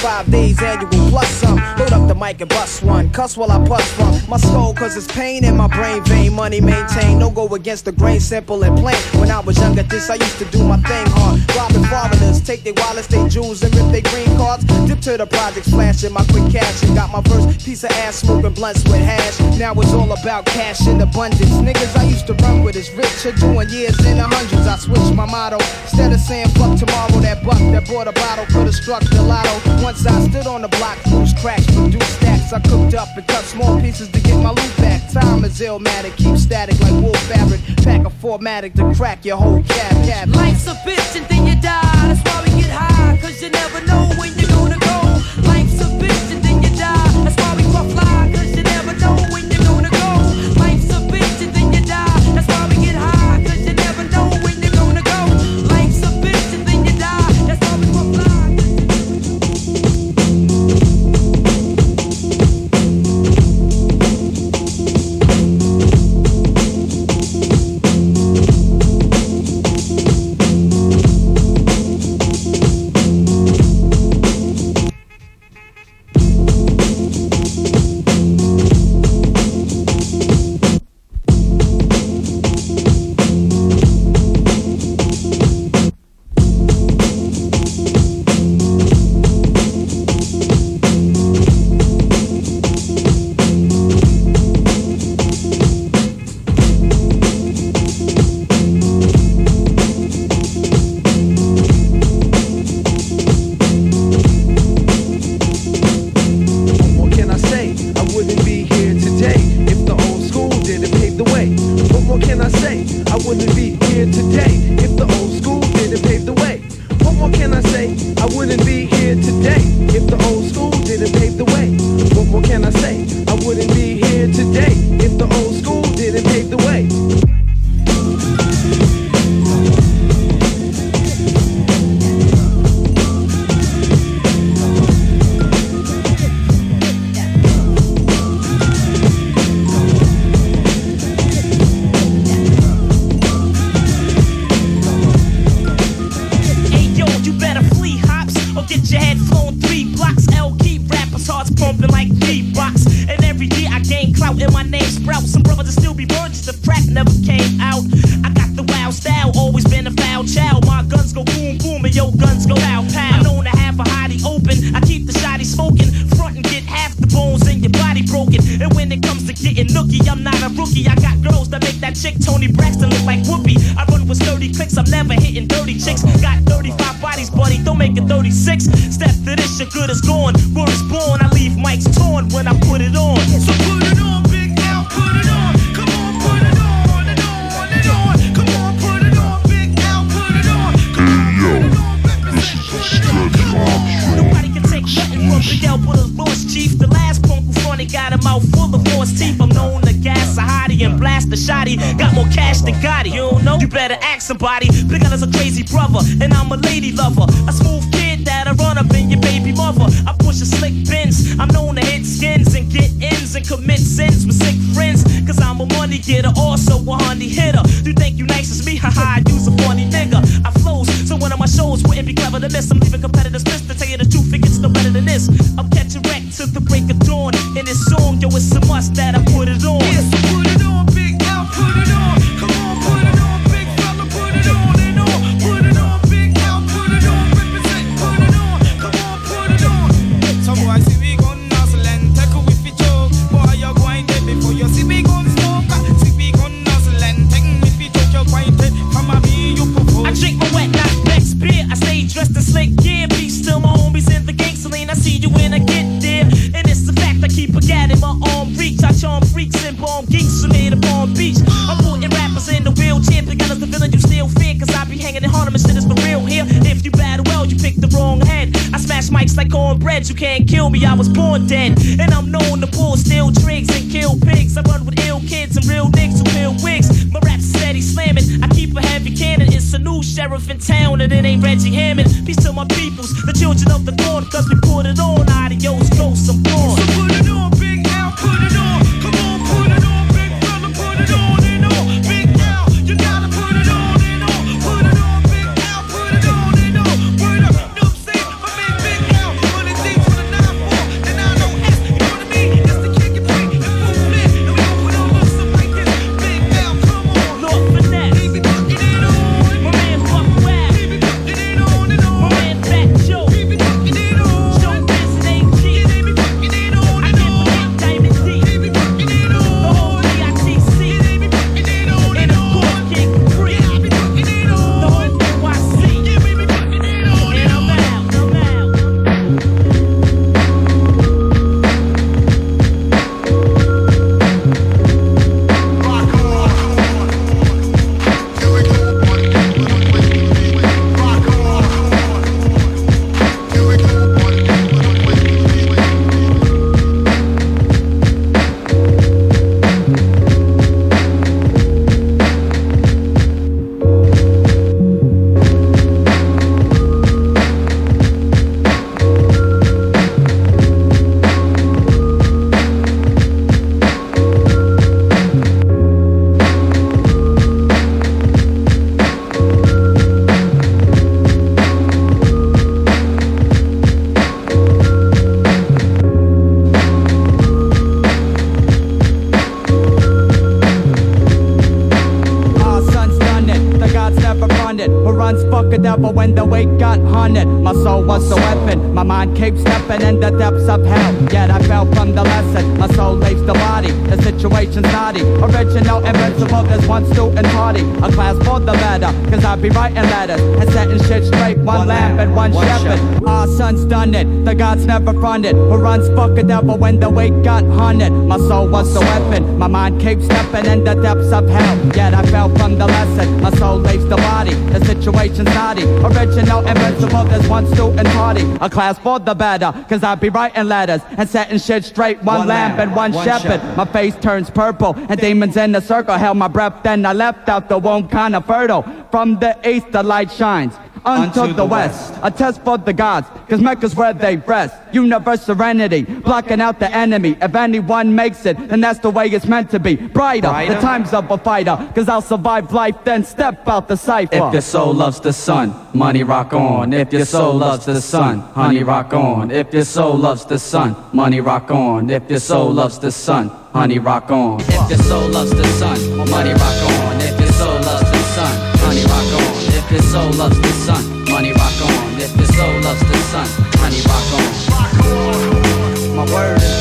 Five days annual plus some. Load up the mic and bust one. Cuss while I bust from my skull, cause it's pain in my brain vein. Money maintain. no go against the grain, simple and plain. I was young at this I used to do my thing hard. Robbing foreigners, take their wallets, they jewels, and rip their green cards. Dip to the projects, flashing my quick cash. And got my first piece of ass smoking blunts with hash. Now it's all about cash in abundance. Niggas I used to run with is richer, are doing years in the hundreds. I switched my motto. Instead of saying fuck tomorrow, that buck that bought a bottle could have struck the lotto. Once I stood on the block, loose cracks, produced stacks. I cooked up and cut small pieces to get my loot back. Time is illmatic, keep static like wool fabric. Pack a formatic to crack your whole cab. cab. Life's a bitch and then you die. That's why we get high, cause you never know when you're gonna shoddy. Got more cash than Gotti. You don't know? You better ask somebody. Big L a crazy brother, and I'm a lady lover. A smooth kid that I run up in your baby mother. I push a slick bins. I'm known to hit skins and get ends and commit sins with sick friends. Cause I'm a money getter, also a honey hitter. You think you nice as me? Haha, use a funny nigga. I flows, so one of my shows wouldn't be clever to miss. I'm leaving competitors pissed to tell you the truth. It gets no better than this. I'm catching wreck till the break of dawn. In this song, yo, it's a must that I'm can't kill me, I was born dead. And I'm known to pull steel tricks and kill pigs. I run with ill kids and real niggas who wear wigs. My rap's steady slamming. I keep a heavy cannon. It's a new sheriff in town, and it ain't Reggie Hammond. Peace to my peoples, the children of the dawn, cause we put it on. Adios, ghosts, I'm when the weight got hunted? My soul was the weapon, my mind keeps stepping in the depths of hell. Yet I fell from the lesson, my soul leaves the body. The situation's naughty, original, invincible. There's one student party, a class for the better. Cause I be writing letters and setting shit straight. One lamp and one shepherd. Our son's done it, the gods never fronted. Who runs fuck a devil when the weight got hunted? My soul was the weapon, my mind keeps stepping in the depths of hell. Yet I fell from the lesson, my soul leaves the body. The situation's naughty, original, invincible. There's one student party, a class for the better. Cause I be writing letters and setting shit straight. One, lamp and one, shepherd. My face turns purple and demons in the circle held my breath. Then I left out the womb kinda fertile. From the east the light shines. Unto, the, west. a test for the gods, cause Mecca's where they rest. Universe serenity, blocking out the enemy. If anyone makes it, then that's the way it's meant to be. Brighter, Brighter? the times of a fighter, cause I'll survive life, then step out the cipher. If your soul loves the sun, money rock on. If your soul loves the sun, honey rock on. If your soul loves the sun, money rock on. If your soul loves the sun, honey rock on. If your soul loves the sun, money rock on. Your soul loves the sun, money rock on. If your soul loves the sun, honey rock on. My word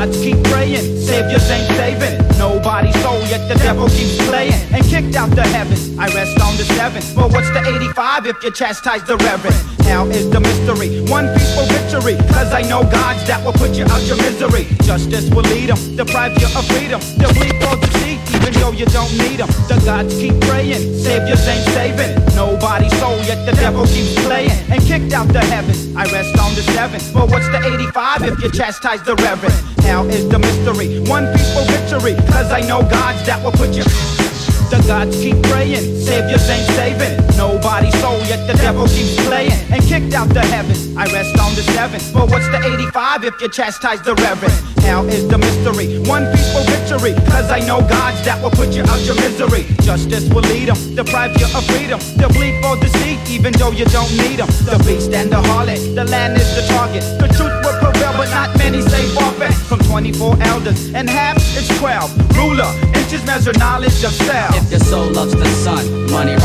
gods keep praying, saviors ain't saving. Nobody's soul, yet the devil keeps playing. And kicked out the heavens, I rest on the seven. But what's the 85 if you chastise the reverend? Now is the mystery, one peaceful victory. Cause I know gods that will put you out your misery. Justice will lead them, deprive you of freedom. They'll bleed for the even though you don't need them. The gods keep praying, saviors ain't saving. Nobody's soul, yet the devil keeps playing. And kicked out the heavens, I rest on the seven. But what's the 85 if you chastise the reverend? Now is the mystery, one peaceful victory. Cause I know gods that will put you. The gods keep praying, saviors ain't saving. Nobody's soul, yet the devil keeps playing. And kicked out the heavens, I rest on the seven. But what's the 85 if you chastise the reverend? Now is the mystery, one peaceful victory. Cause I know gods that will put you out your misery. Justice will lead them, deprive you of freedom. They'll bleed for deceit, even though you don't need them. The beast and the harlot, the land is the target. The truth will prevail, but not many say forfeit. From 24 elders, and half is 12. Ruler, inches measure knowledge of self. If your soul loves the sun, money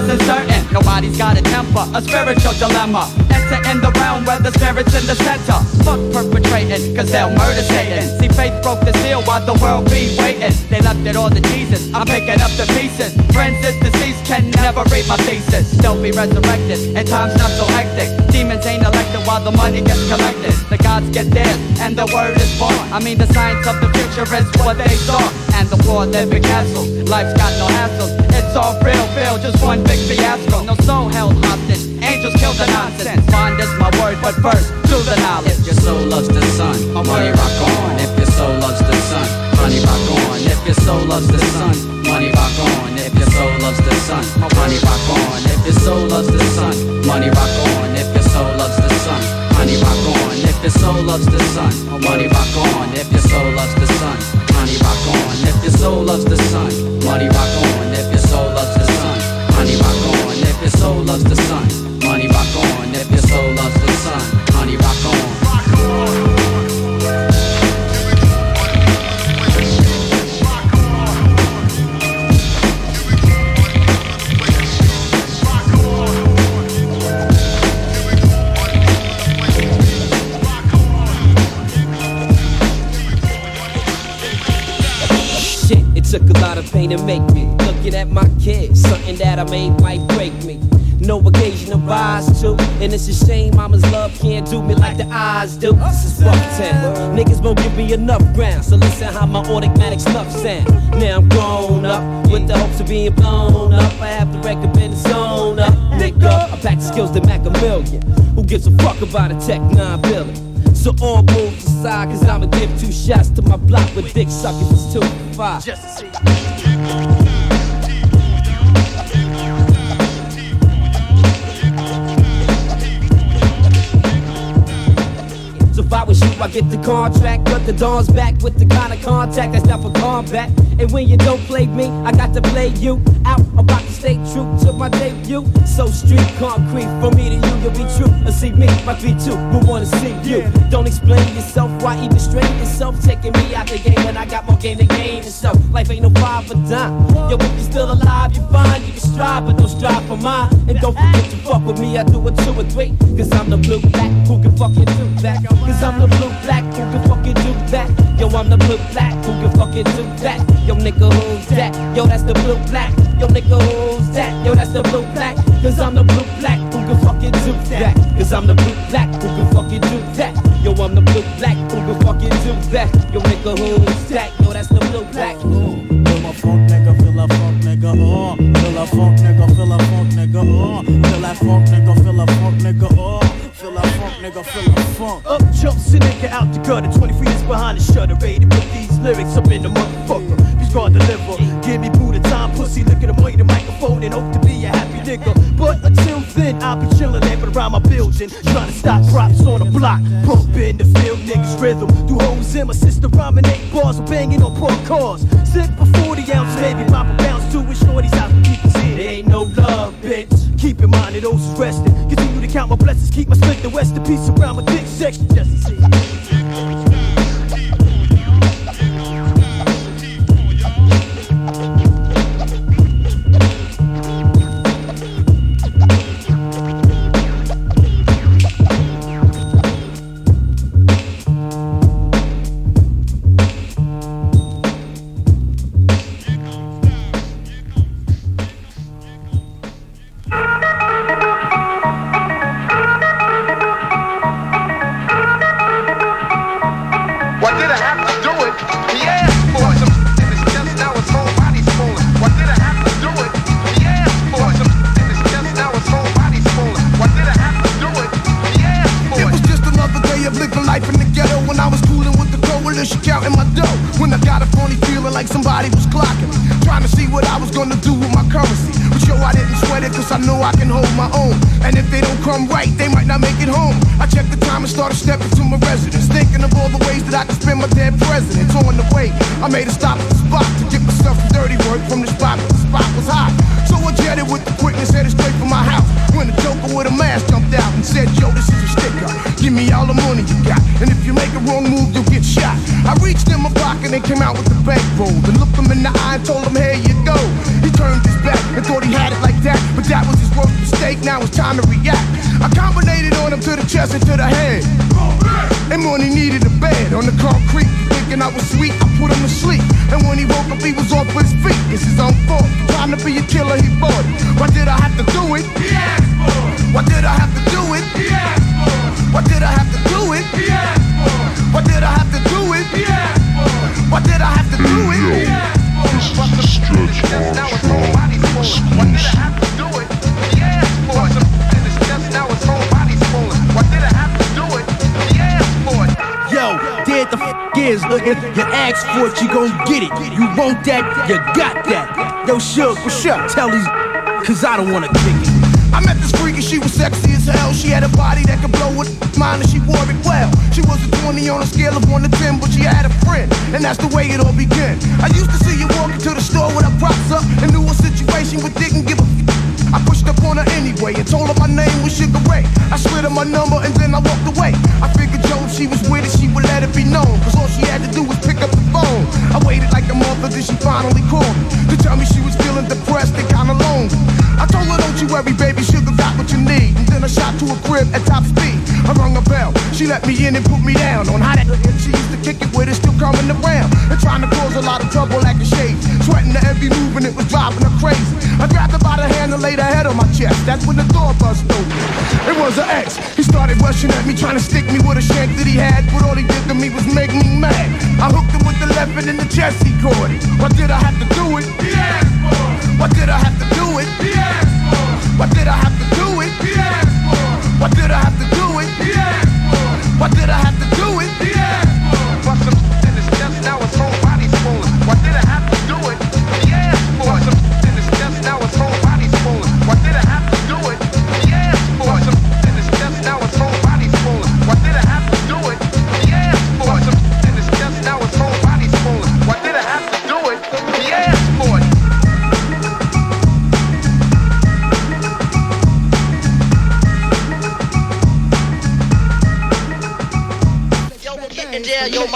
wasn't certain. Nobody's got a temper, a spiritual dilemma. Enter in the realm where the spirit's in the center. Fuck perpetrating, cause they'll murder Satan. See, faith broke the seal while the world be waiting. They left it all to Jesus, I'm picking up the pieces. Friends is deceased, can never read my thesis. They'll be resurrected, and time's not so hectic. Demons ain't elected while the money gets collected. The gods get theirs, and the word is born. I mean, the science of the future is what they saw. The war living castles, life's got no hassles. It's all real, real, just one big fiasco. No soul held hostage, angels kill the nonsense. Bond is my word, but first, do the knowledge. If your soul loves the sun, money rock on. If your soul loves the sun, money rock on. If your soul loves the sun, money rock on. If your soul loves the sun, money rock on. If your soul loves the sun, money rock on. If your soul loves the sun, money rock on. If your soul loves the sun, money rock on. If your soul loves the sun, money rock on. If your soul loves the sun, money rock on. If your soul loves the sun, money rock on. If your soul loves the sun, made might break me. No occasion to rise to, and it's a shame mama's love can't do me like the eyes do. This is rough town. Niggas won't give me enough ground, so listen how my automatic stuff sound. Now I'm grown up with the hopes of being blown up. I have the record been zone up, nigga. I pack the skills to Mac a million. Who gives a fuck about a Tech 9 billion? So all moves aside, cause I'ma give two shots to my block with dick suckers is two five. Just to see. I get the contract, but the dawn's back with the kind of contact that's not for combat. And when you don't play me, I got to play you out. About to stay true to my debut. So street concrete for me to you, you'll be true. Or see me, my 3-2, who wanna see you. Don't explain yourself, why even strain yourself? Taking me out the game when I got more game to gain. And so, life ain't no five or dime. Yo, if you're still alive, you're fine. You can strive, but don't strive for mine. And don't forget to fuck with me, I do it two or three. Cause I'm the blue black, who can fucking do that? Cause I'm the blue black, who can fucking do that? Yo, I'm the blue black, who can fucking do that? Yo, nigga, who's that? Yo, that's the blue black. Yo, nigga, who's that? Yo, that's the blue black. Cause I'm the blue black, who can fucking do that? Cause I'm the blue black, who can fucking do that? Yo, I'm the blue black, who can fucking do that? Yo, nigga, who's that? Yo, that's the blue black. Feel a funk nigga, feel a funk nigga, uh. Feel a funk nigga, feel a funk nigga, uh. Feel that funk nigga, feel a funk nigga, uh. Feel that funk nigga, feel a funk. Up jumps a nigga out the gutter, 23 years behind the shutter, ready to put these lyrics up in the motherfucker. Gonna deliver. Give me Buddha time, pussy, look at him way the microphone and hope to be a happy nigga. But until then, I'll be chillin' lamping around my building, trying to stop props on the block. Pump in the field, niggas rhythm. Do hoes in my sister rhyming eight bars, I'm banging on pork cars. Sip for 40 ounce, maybe pop a bounce to it, shorty's out to keep here. There ain't no love, bitch. Keep in mind that those is resting. Continue to count my blessings, keep my split the west in peace around my dick section. Just to see. If you ask for it, you gon' get it. You want that, you got that. Yo, Shook, what's up? Tell these, cause I don't wanna kick it. I met this freak and she was sexy as hell. She had a body that could blow with mine and she wore it well. She was a 20 on a scale of 1 to 10, but she had a friend, and that's the way it all began. I used to see you walking to the store with her props up and knew a situation but didn't give a I pushed up on her anyway and told her my name was Sugar Ray. I slid her my number and then I walked away. I figured, Joe, she was with it, she would let it be known. Cause all she had to do was pick up the phone. I waited like a month then she finally called me to tell me she was feeling depressed and kinda lonely. I told her, don't you worry, baby, Sugar got what you need. And then I shot to a crib at top speed. I rung a bell. She let me in and put me down on how that she used to kick it with it still coming around. And trying to cause a lot of trouble like a shade. Sweating the every move and it was driving her crazy. I grabbed her by the hand and laid her head on my chest. That's when the door bust open. It was an ex. He started rushing at me, trying to stick me with a shank that he had. But all he did to me was make me mad. I hooked him with the left and in the chest he caught it. Why did I have to do it? Why did I have to do it. Why did I have to do it? He asked for. Why did I have to do it? He asked for it. Why did I have to do it?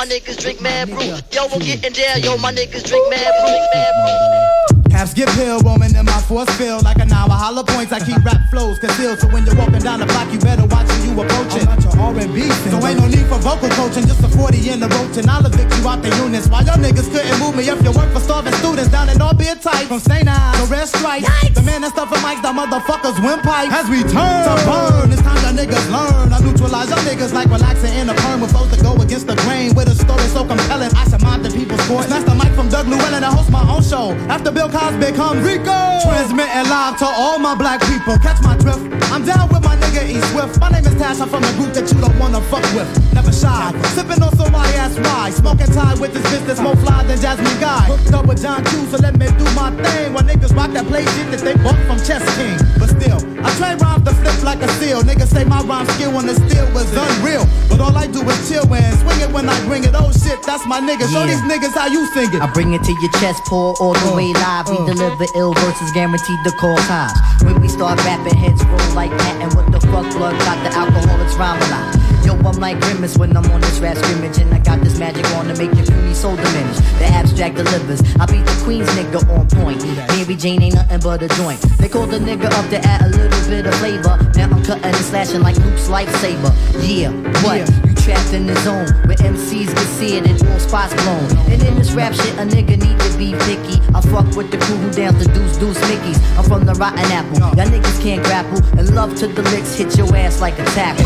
My niggas drink mad brew. Yo, we'll get in there, yo, my niggas drink mad brew. Drink mad brew. Half skip hill, my force field like an hour. Holler points, I keep rap flows concealed. So when you're walking down the block, you better watch who you approaching. R&B So ain't no need for vocal coaching, just a 40 in the roach. And I'll evict you out the units. Why y'all niggas couldn't move me if you work for starving students down in Albeit tight. From St. Ives to Red Stripe. The man that stuff for mics, the motherfuckers windpipe. As we turn to burn, it's time y'all niggas learn. I neutralize y'all niggas like relaxing in a perm with folks that go against the grain. With a story so compelling, I should mind the people's court. Snatch the mic from Doug Llewellyn and host my own show. After Bill Cosby comes Rico. Transmitting live to all my black people. Catch my drift. I'm down with my nigga E Swift. My name is Tash. I'm from the group that you don't wanna fuck with. Never shy. Sipping on somebody ass rye. Smoking tie with this business more fly than Jasmine Guy. Hooked up with John Q, so let me do my thing. While niggas rock that play shit that they bought from Chess King. But still, I train rhymes to flip like a seal. Niggas say my rhyme skill on the steel was unreal. But all I do is chill it when I bring it. Oh shit, that's my nigga. Show Yeah. these niggas how you sing it. I bring it to your chest, pour all the uh, way live. We uh. deliver ill verses, guaranteed to call times. When we start rapping, heads roll like that. And what the fuck, blood got the Alkaholiks rhyme a. Yo, I'm like grimace when I'm on this rap scrimmage, and I got this magic on to make your puny soul diminish. The abstract delivers. I beat the queen's nigga on point. Mary Jane ain't nothing but a joint. They called the nigga up to add a little bit of flavor. Now I'm cutting and slashing like Luke's lightsaber. Yeah, what? You trapped in the zone where MCs can see it and all spots blown. And in this rap shit, a nigga need to be picky. I fuck with the crew who down to deuce deuce Mickeys. I'm from the rotten apple. Y'all niggas can't grapple. And love to the licks hit your ass like a tackle.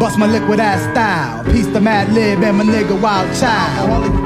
Bust my liquid ass style. Piece the Madlib and my nigga Wild Child.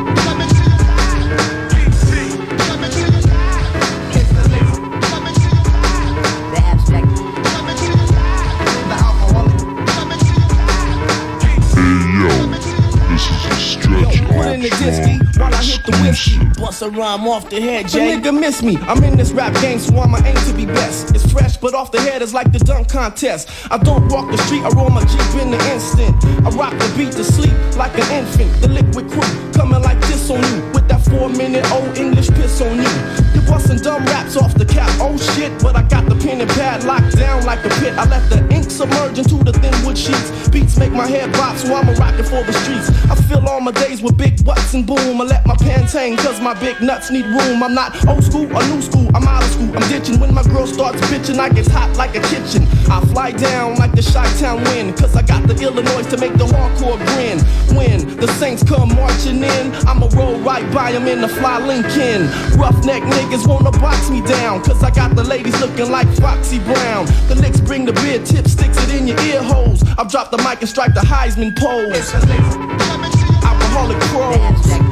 In the while I hit the whiskey. Bust a rhyme off the head, Jay. The nigga miss me. I'm in this rap game, so I'ma aim to be best. It's fresh, but off the head is like the dunk contest. I don't walk the street, I roll my Jeep in the instant. I rock the beat to sleep like an infant. The liquid crew coming like this on you with that four minute old English piss on you. You busting dumb raps off the cap. Oh shit, but I got the pen and pad locked down like a pit. I let the ink submerge into the thin wood sheets. Beats make my head bop, so I'm a rockin' for the streets. I fill all my days with big butts and boom. I let my pants hang, cause my big nuts need room. I'm not old school or new school, I'm out of school. I'm ditching when my girl starts bitching. I get hot like a kitchen. I fly down like the Chi Town wind, cause I got the Illinois to make the hardcore grin. When the Saints come marching in, I'ma roll right by 'em in the fly Lincoln. Roughneck niggas wanna box me down, cause I got the ladies looking like Foxy Brown. The licks bring the beer tip, sticks it in your ear holes. I've dropped the mic and strike the Heisman pose. Alcoholic pros.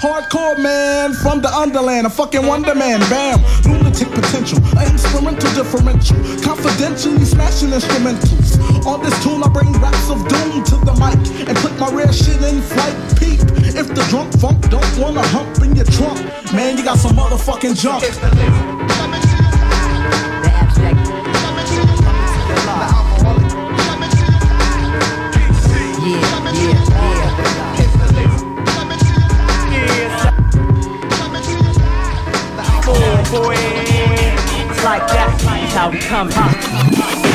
Hardcore man from the underland, a fucking wonder man, bam. Lunatic potential, an instrumental differential, confidentially smashing instrumentals. On this tune, I bring raps of doom to the mic and put my rare shit in flight. Peep, if the drunk funk don't wanna hump in your trunk, man, you got some motherfucking junk. Come.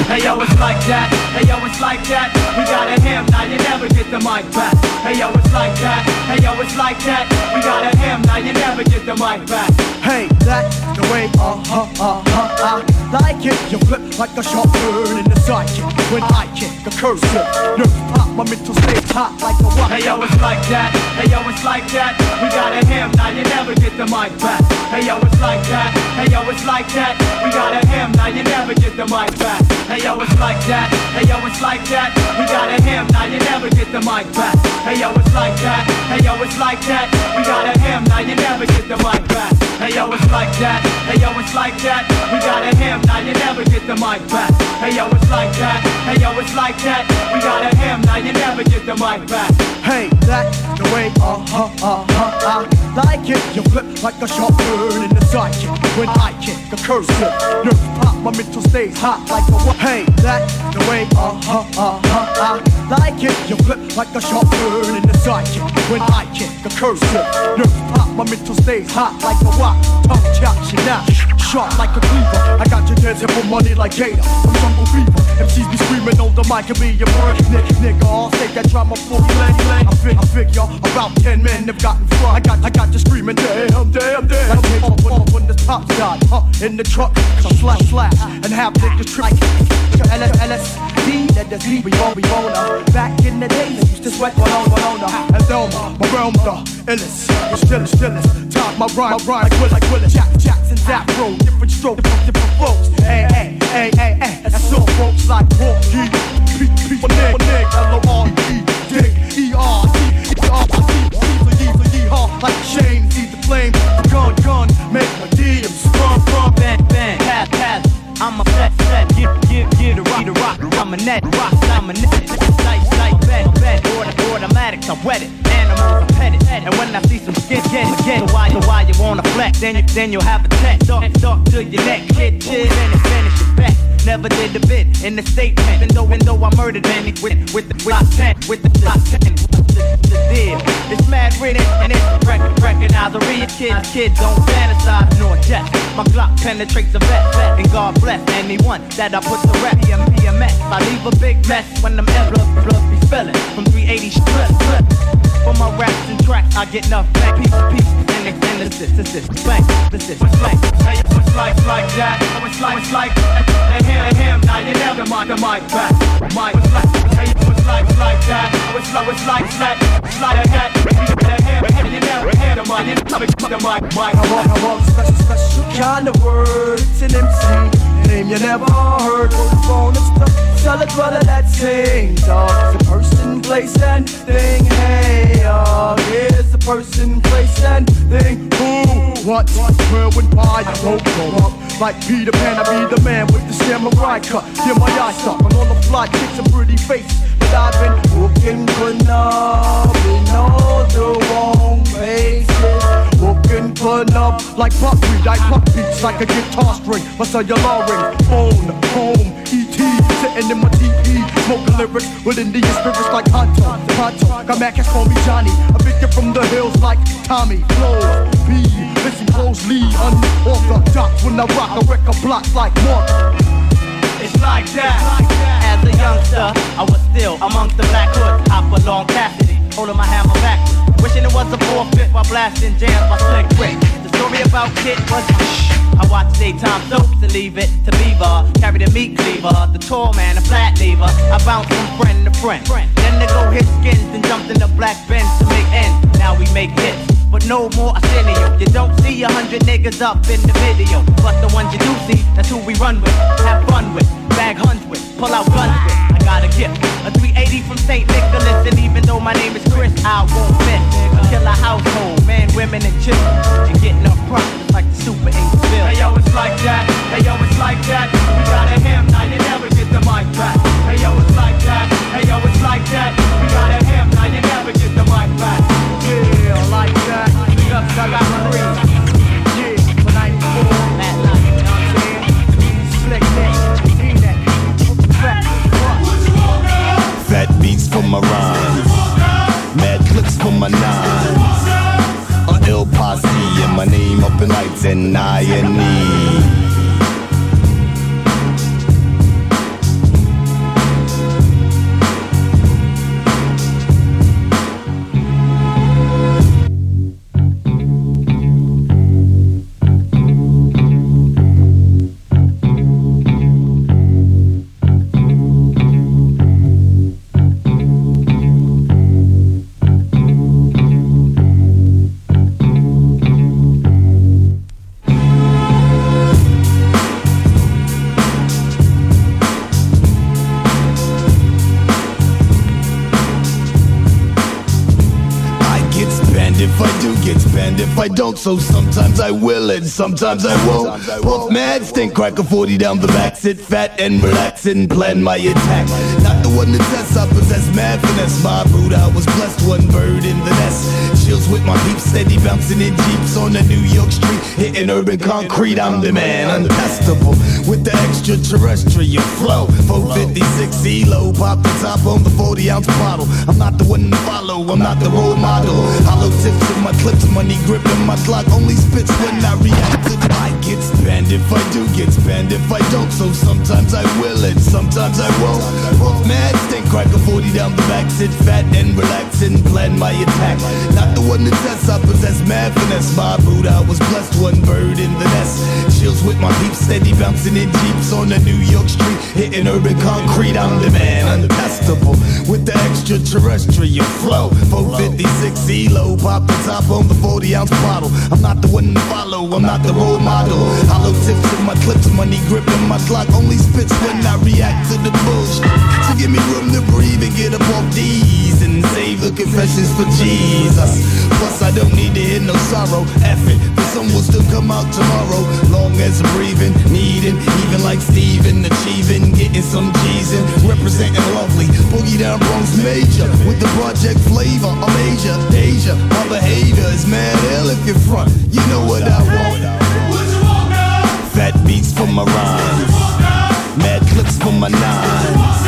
Hey yo, it's like that. Hey yo, it's like that. We got a him, now you never get the mic back. Hey yo, it's like that. Hey yo, it's like that. We got a him, now you never get the mic back. Hey, that's the way, uh huh, uh huh, I like it. You flip like a sharp turn in the sidekick. When I kick a cursor, nerves pop, my mental stays hot like a rock. Hey yo, it's like that. Hey yo, it's like that. We got a him, now you never get the mic back. Hey yo, it's like that. Hey yo, it's like that. We got a him, now you never get the mic back. Hey yo, it's like that. Hey yo, it's like that. We got a him, now you never get the mic back. Hey yo, it's like that. Hey yo, it's like that. We got a him, now you never get the mic back. Hey yo, it's like that. Hey yo, it's like that. We got a him, now you never get the mic back. Hey yo, it's like that. Hey yo, it's like that. We got a him, now you never get the mic back. Hey, that's the way, uh huh, uh huh, I like it. You flip like a sharp turn in the sidekick. When I kick a cursor, nerves pop, my mental stays hot like a rock. Hey, that's the way, uh huh, uh huh, I like it. You flip like a sharp turn in the sidekick. When I kick a cursor, nerves pop, my mental stays hot like a rock. Tongue chop, she now sharp like a cleaver. I got your dancing for money like Gator. I'm jungle fever. MCs be screaming on the mic and be a bird. Nick, nigga, I'll take that drama for you, lady, lady. I fig, I figure about ten men have gotten front. I got, I got you screaming, damn, damn, damn. Like take off when, when the top got huh, in the truck. So slap, slap, and have niggas trip. LS, LSD, let us leave, we on, we on. Back in the days, I used to sweat on uh. And Thelma, my realm, the illest, the stillest, stillest. Top my rhyme, my rhyme, like Will, like Willis. Jack, Jackson's afro, different strokes, different, different flows. Hey, hey, hey, hey, hey, that's all folks like Walkie. Beat, beat, nigga, nigga, L-O-R-E, dig, E-R-T, Caesar, Yeezer, yeehaw, like Shane, see the flame, gun, gun, make my DM sprung, from Bang, bang, pass, pass. I'm a fat, fat, get, get, get a rock, a rock. I'm a net, rock, I'm a net. Automatics, I wet it. Animals, I pet it. And when I see some skin, get it, get it. Why, so why you wanna flex? Then, you, then you'll have a tech, duck, duck to your neck. Kid, kid, finish, finish your bet. Never did a bit in the statement. Even though, even though I murdered many with, with the top 10, with the top 10. The, the deal. It's mad written and it's rec- recognize a kid. Kid don't fantasize nor jest. My Glock penetrates a vet, and God bless anyone that I put to rep. PM, PMS. I leave a big mess when them envelopes blood be spilling from 380 strip. For my raps and tracks, I get enough back. Piece to piece, and this, blank, this, this, blank. Hey, it's like, like that. It's like, it's like. And him, and him, now you never mind the mic back. Mic, it's like, it's like, like that. It's like, it's like that. Mic, mic. I want, I want special, special kind of words in MC. Name you never heard on the phone and stuff. Tell a brother that sings. Dog, it's a person, place, and thing. Hey, dog, here's a person, place, and thing. Who, what, where, when, why, you won't grow up. Like Peter Pan, I be the man with the samurai cut. Hear my eyes stuck on the fly chicks and pretty face. But I've been looking for enough in all the wrong places. Burn up like buckwheat, I pluck beats like a guitar string. My cellular ring, phone, home, ET, sitting in my TE. Smoking lyrics with Indian spirits like Honto, Honto. Got mad cats call me Johnny. A victim from the hills like Tommy. Flow, B, listen closely, unorthodox. When I rock, I wreck a block like Mark. It's like that. As a youngster, I was still amongst the black hoods. Hopalong Cassidy, holding my hammer backwards. Wishing it was a forfeit while blasting jams by Slick Rick. The story about Kit was shh. I watched daytime soaps to leave it to Beaver. Carry the meat cleaver, the tall man, the flat lever. I bounced from friend to friend. Then they go hit skins and jumped in the black Benz to make ends. Now we make hits but no more Arsenio. You don't see a hundred niggas up in the video, but the ones you do see, that's who we run with, have fun with, bag huns with, pull out guns with. Got a gift, a 380 from St. Nicholas, and even though my name is Chris, I won't miss. A killer household, men, women, and children, and getting up front like the super angel bill. Hey yo, it's like that. Hey yo, it's like that. We got a him, now you never get the mic back. Hey yo, it's like that. Hey yo, it's like that. We got a him, now you never get the mic back. Yeah, like that. Just I got my my rhymes. Mad clips for my nines. A ill posse and my name up in lights and I and E. I don't. So sometimes I will and sometimes I won't. Puff mad, stink crack a 40 down the back, sit fat and relax and plan my attack. Not one that test. I possess mad finesse. My brood, I was blessed, one bird in the nest. Chills with my peeps, steady bouncing in jeeps on the New York street, hitting urban concrete. I'm the man, untestable with the extraterrestrial flow. 456 ELO, pop the top on the 40 ounce bottle. I'm not the one to follow, I'm not the role model. Hollow tips in my clips, money grip in my clock only spits when I react to the get if I do get spanned if I don't. So sometimes I will and sometimes I won't. Mad, stink crack a 40 down the back, sit fat and relax and plan my attack. Not the one that tests, I possess mad finesse. My boot, I was blessed, one bird in the nest. Chills with my peeps, steady bouncing in jeeps on the New York street, hitting urban concrete. I'm the man, untestable with the extraterrestrial flow. 456 ELO, pop the top on the 40 ounce bottle. I'm not the one to follow, I'm not the role model. Hollow tips in my clips, money grip in my clock only spits when I react to the bullshit. So give me room to breathe and get up off these and save the confessions for Jesus. Plus, I don't need to hear no sorrow. F it, the sun will still come out tomorrow. Long as breathing, needing, even like Steven, achieving, getting some G's in, representing lovely. Boogie down Bronx major with the project flavor. I'm Asia, Asia. My behavior is mad ill if you're front. You know what I want. Fat beats for my rhymes. Mad clips for my nines.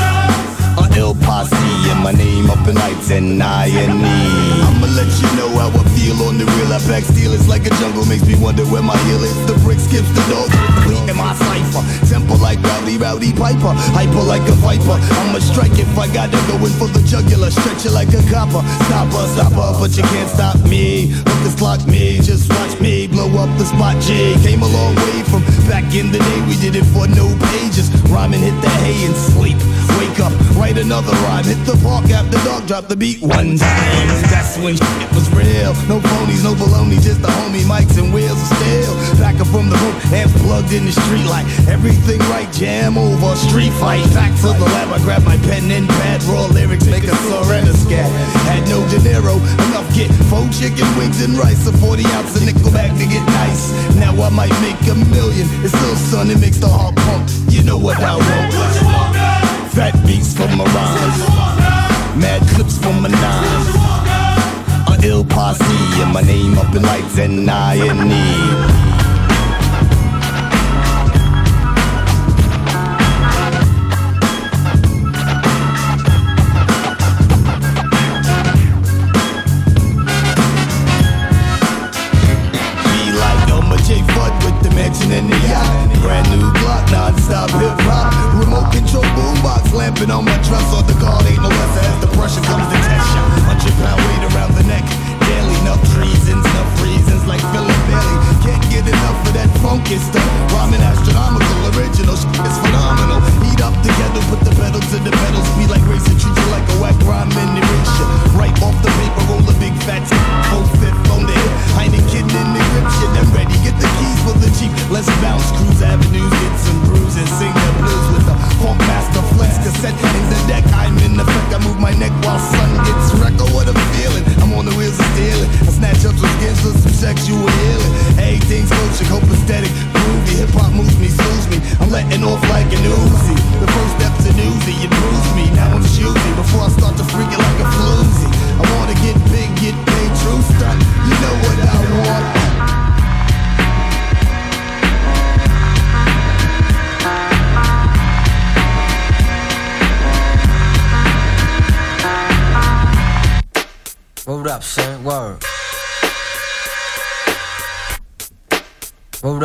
A ill posse and my name up in lights and I and E. Let you know how I feel on the real. I pack steel, it's like a jungle, makes me wonder where my heel is. The brick skips the dog, complete in my cipher. Temple like Rowdy Roddy Piper, hyper like a viper. I'ma strike if I gotta go in for the jugular, stretch it like a copper. Stopper, stopper, but you can't stop me. Look, it's clock me, just watch me blow up the spot. J came a long way from back in the day. We did it for no pages. Rhyming, hit the hay and sleep. Wake up, write another rhyme. Hit the park after dark, drop the beat one time. That's when shit was real. No phonies, no baloney, just the homie mics and wheels of steel. Back up from the hook, amps plugged in the street light. Everything right, jam over, street fight. Back to the lab, I grab my pen and pad, raw lyrics, make a surrender scat. Had no dinero, enough get four chicken wings and rice, a 40 ounce of nickel back to get nice. Now I might make a million. It's still sun, it makes the heart pump. You know what I want. Fat beats for my rhymes. Mad clips for my nines. Ill posse, and my name up in lights and I in need. On my truss. On the guard ain't no less as the pressure comes that funky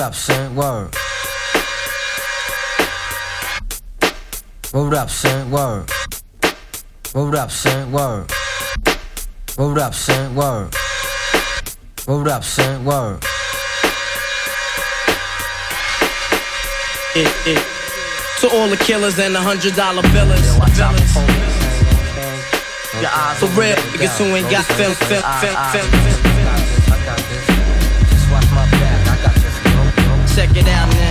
up, son, word. Word up, son, word. Word up, son, word. Word up, son, word. Word up, son, word. It, it. To all the killers and the hundred dollar billers. For real, niggas who ain't got film, film, film, film, film. Check it out now.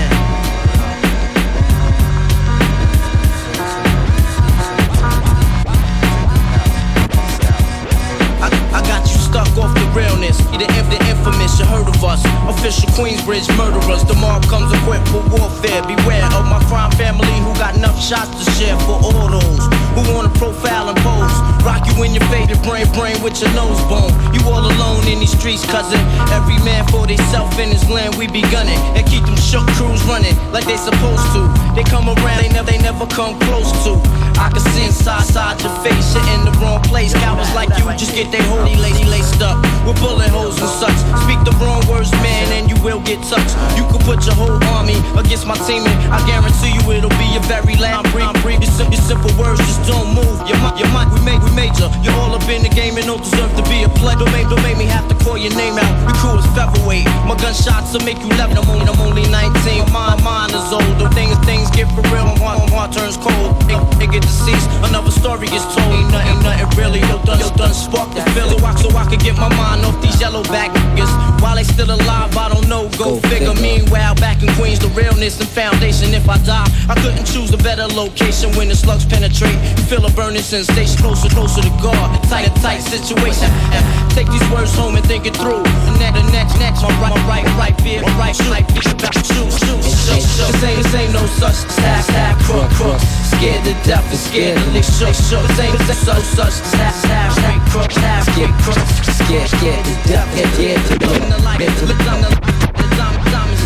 Of us. Official Queensbridge murderers. Mobb comes equipped for warfare. Beware of my crime family who got enough shots to share for all those who wanna profile and pose. Rock you in your faded brain, brain with your nose bone. You all alone in these streets, cousin. Every man for theyself in his land, we be gunning. And keep them shook crews running like they supposed to. They come around, they never, they never come close to. I can see inside, side your face, you're in the wrong place. Cowards like you just get they holy lazy laced up with bullet holes and such. Speak the wrong words, man, and you will get touched. You could put your whole army against my team, and I guarantee you it'll be your very last. Breathing. Your, sim- your simple words just don't move. Your mind, your mind, we made, we major. You're all up in the game and don't deserve to be a play. Don't make, don't make me have to call your name out. Your crew is featherweight. My gunshots will make you level. I'm only, I'm only 19. My mind is older. Things, things get for real. Heart, my heart turns cold. Nigga, nigga deceased. Another story is told. Ain't nothing, nothing really. Yo, done, yo, done spark the feeling. So I, so I can get my mind off these yellow back niggas. While they still alive, I don't. Go, figure. Meanwhile, back in Queens, the realness and foundation. If I die, I couldn't choose a better location when the slugs penetrate. You feel a burning sensation closer, closer to God. Tight, tight situation. Take these words home and think it through. The next, the next, next, my right, my right, right, beer, my right, right, beer, shoot, shoot, shoot, shoot. This ain't, no such stack, stack, crook, crook. Scared to death and scared to lick, shook, shook. This ain't, ain't such, stack, stack, stack, crook, scared, crook. Scared, scared to death, and scared to lick. On the the diamond, diamonds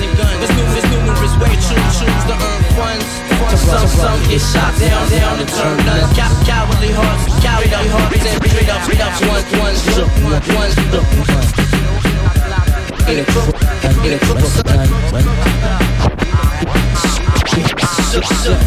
and guns. There's numerous, numerous ways to choose to earn funds. Some, some get shot down, down and turn nuns. Cow- Cowardly hearts, cowardly hearts, and straight up, straight up, one, one, shook, one, shook. In a crook, in a crook, shook, shook.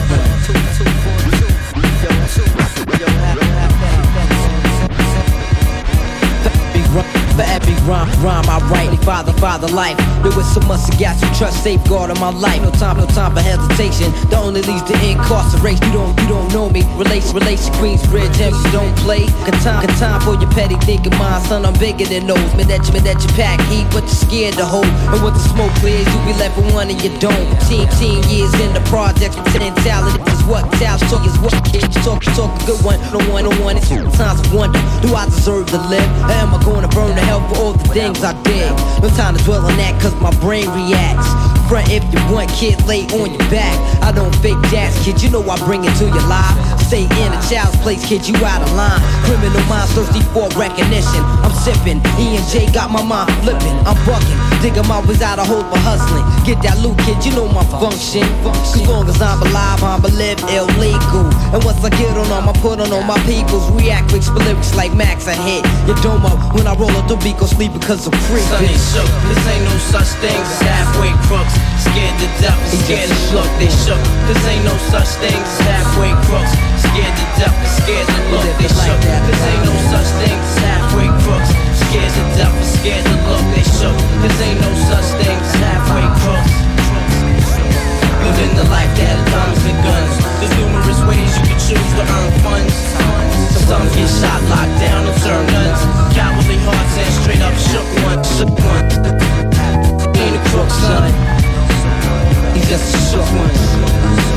For every rhyme, rhyme I write, father, father life. There was so much I got you trust, safeguard of my life. No time, no time for hesitation. The only leads to incarceration. You don't, you don't know me. Relation, relation, Queensbridge, MC don't play. Got time, got time for your petty thinking mind, son. I'm bigger than those. Man, that you, man, that you pack heat, but you're scared to hold. And when the smoke clears, you be left with one and you don't. Team, team years in the projects, mentality is what talent talk is what kids talk, talk a good one. No one, no one. It's sometimes I wonder, do I deserve to live? Or am I gonna burn to hell for all the things I did? No time to dwell on that, cause my brain reacts. Front if you want, kid, lay on your back. I don't fake jazz, kid, you know I bring it to your life. Stay in a child's place, kid, you out of line. Criminal minds thirsty for recognition. I'm sipping, E and J got my mind flipping. I'm bucking, digging my ways out of hope for hustling. Get that loot, kid, you know my function. As long as I'm alive, I'm live illegal. And once I get on I'ma put on all my peoples. React with lyrics like Max, I hit your dome up when I roll up other be gon' sleep because I'm free. Son ain't shook. This ain't no such thing as halfway crooks. Scared to death scared to look. They shook. This ain't no such thing as halfway crooks. Scared to death scared to look. They shook. This ain't no such thing as halfway crooks. Scared to death scared to look. They shook. This ain't no such thing as halfway crooks. Living the life that comes and guns. There's numerous ways you can choose to earn funds. Some get shot, locked down, and turn nuts. Cowardly hearts and straight up shook one, shook one. Ain't a crook, son. He just a shook one.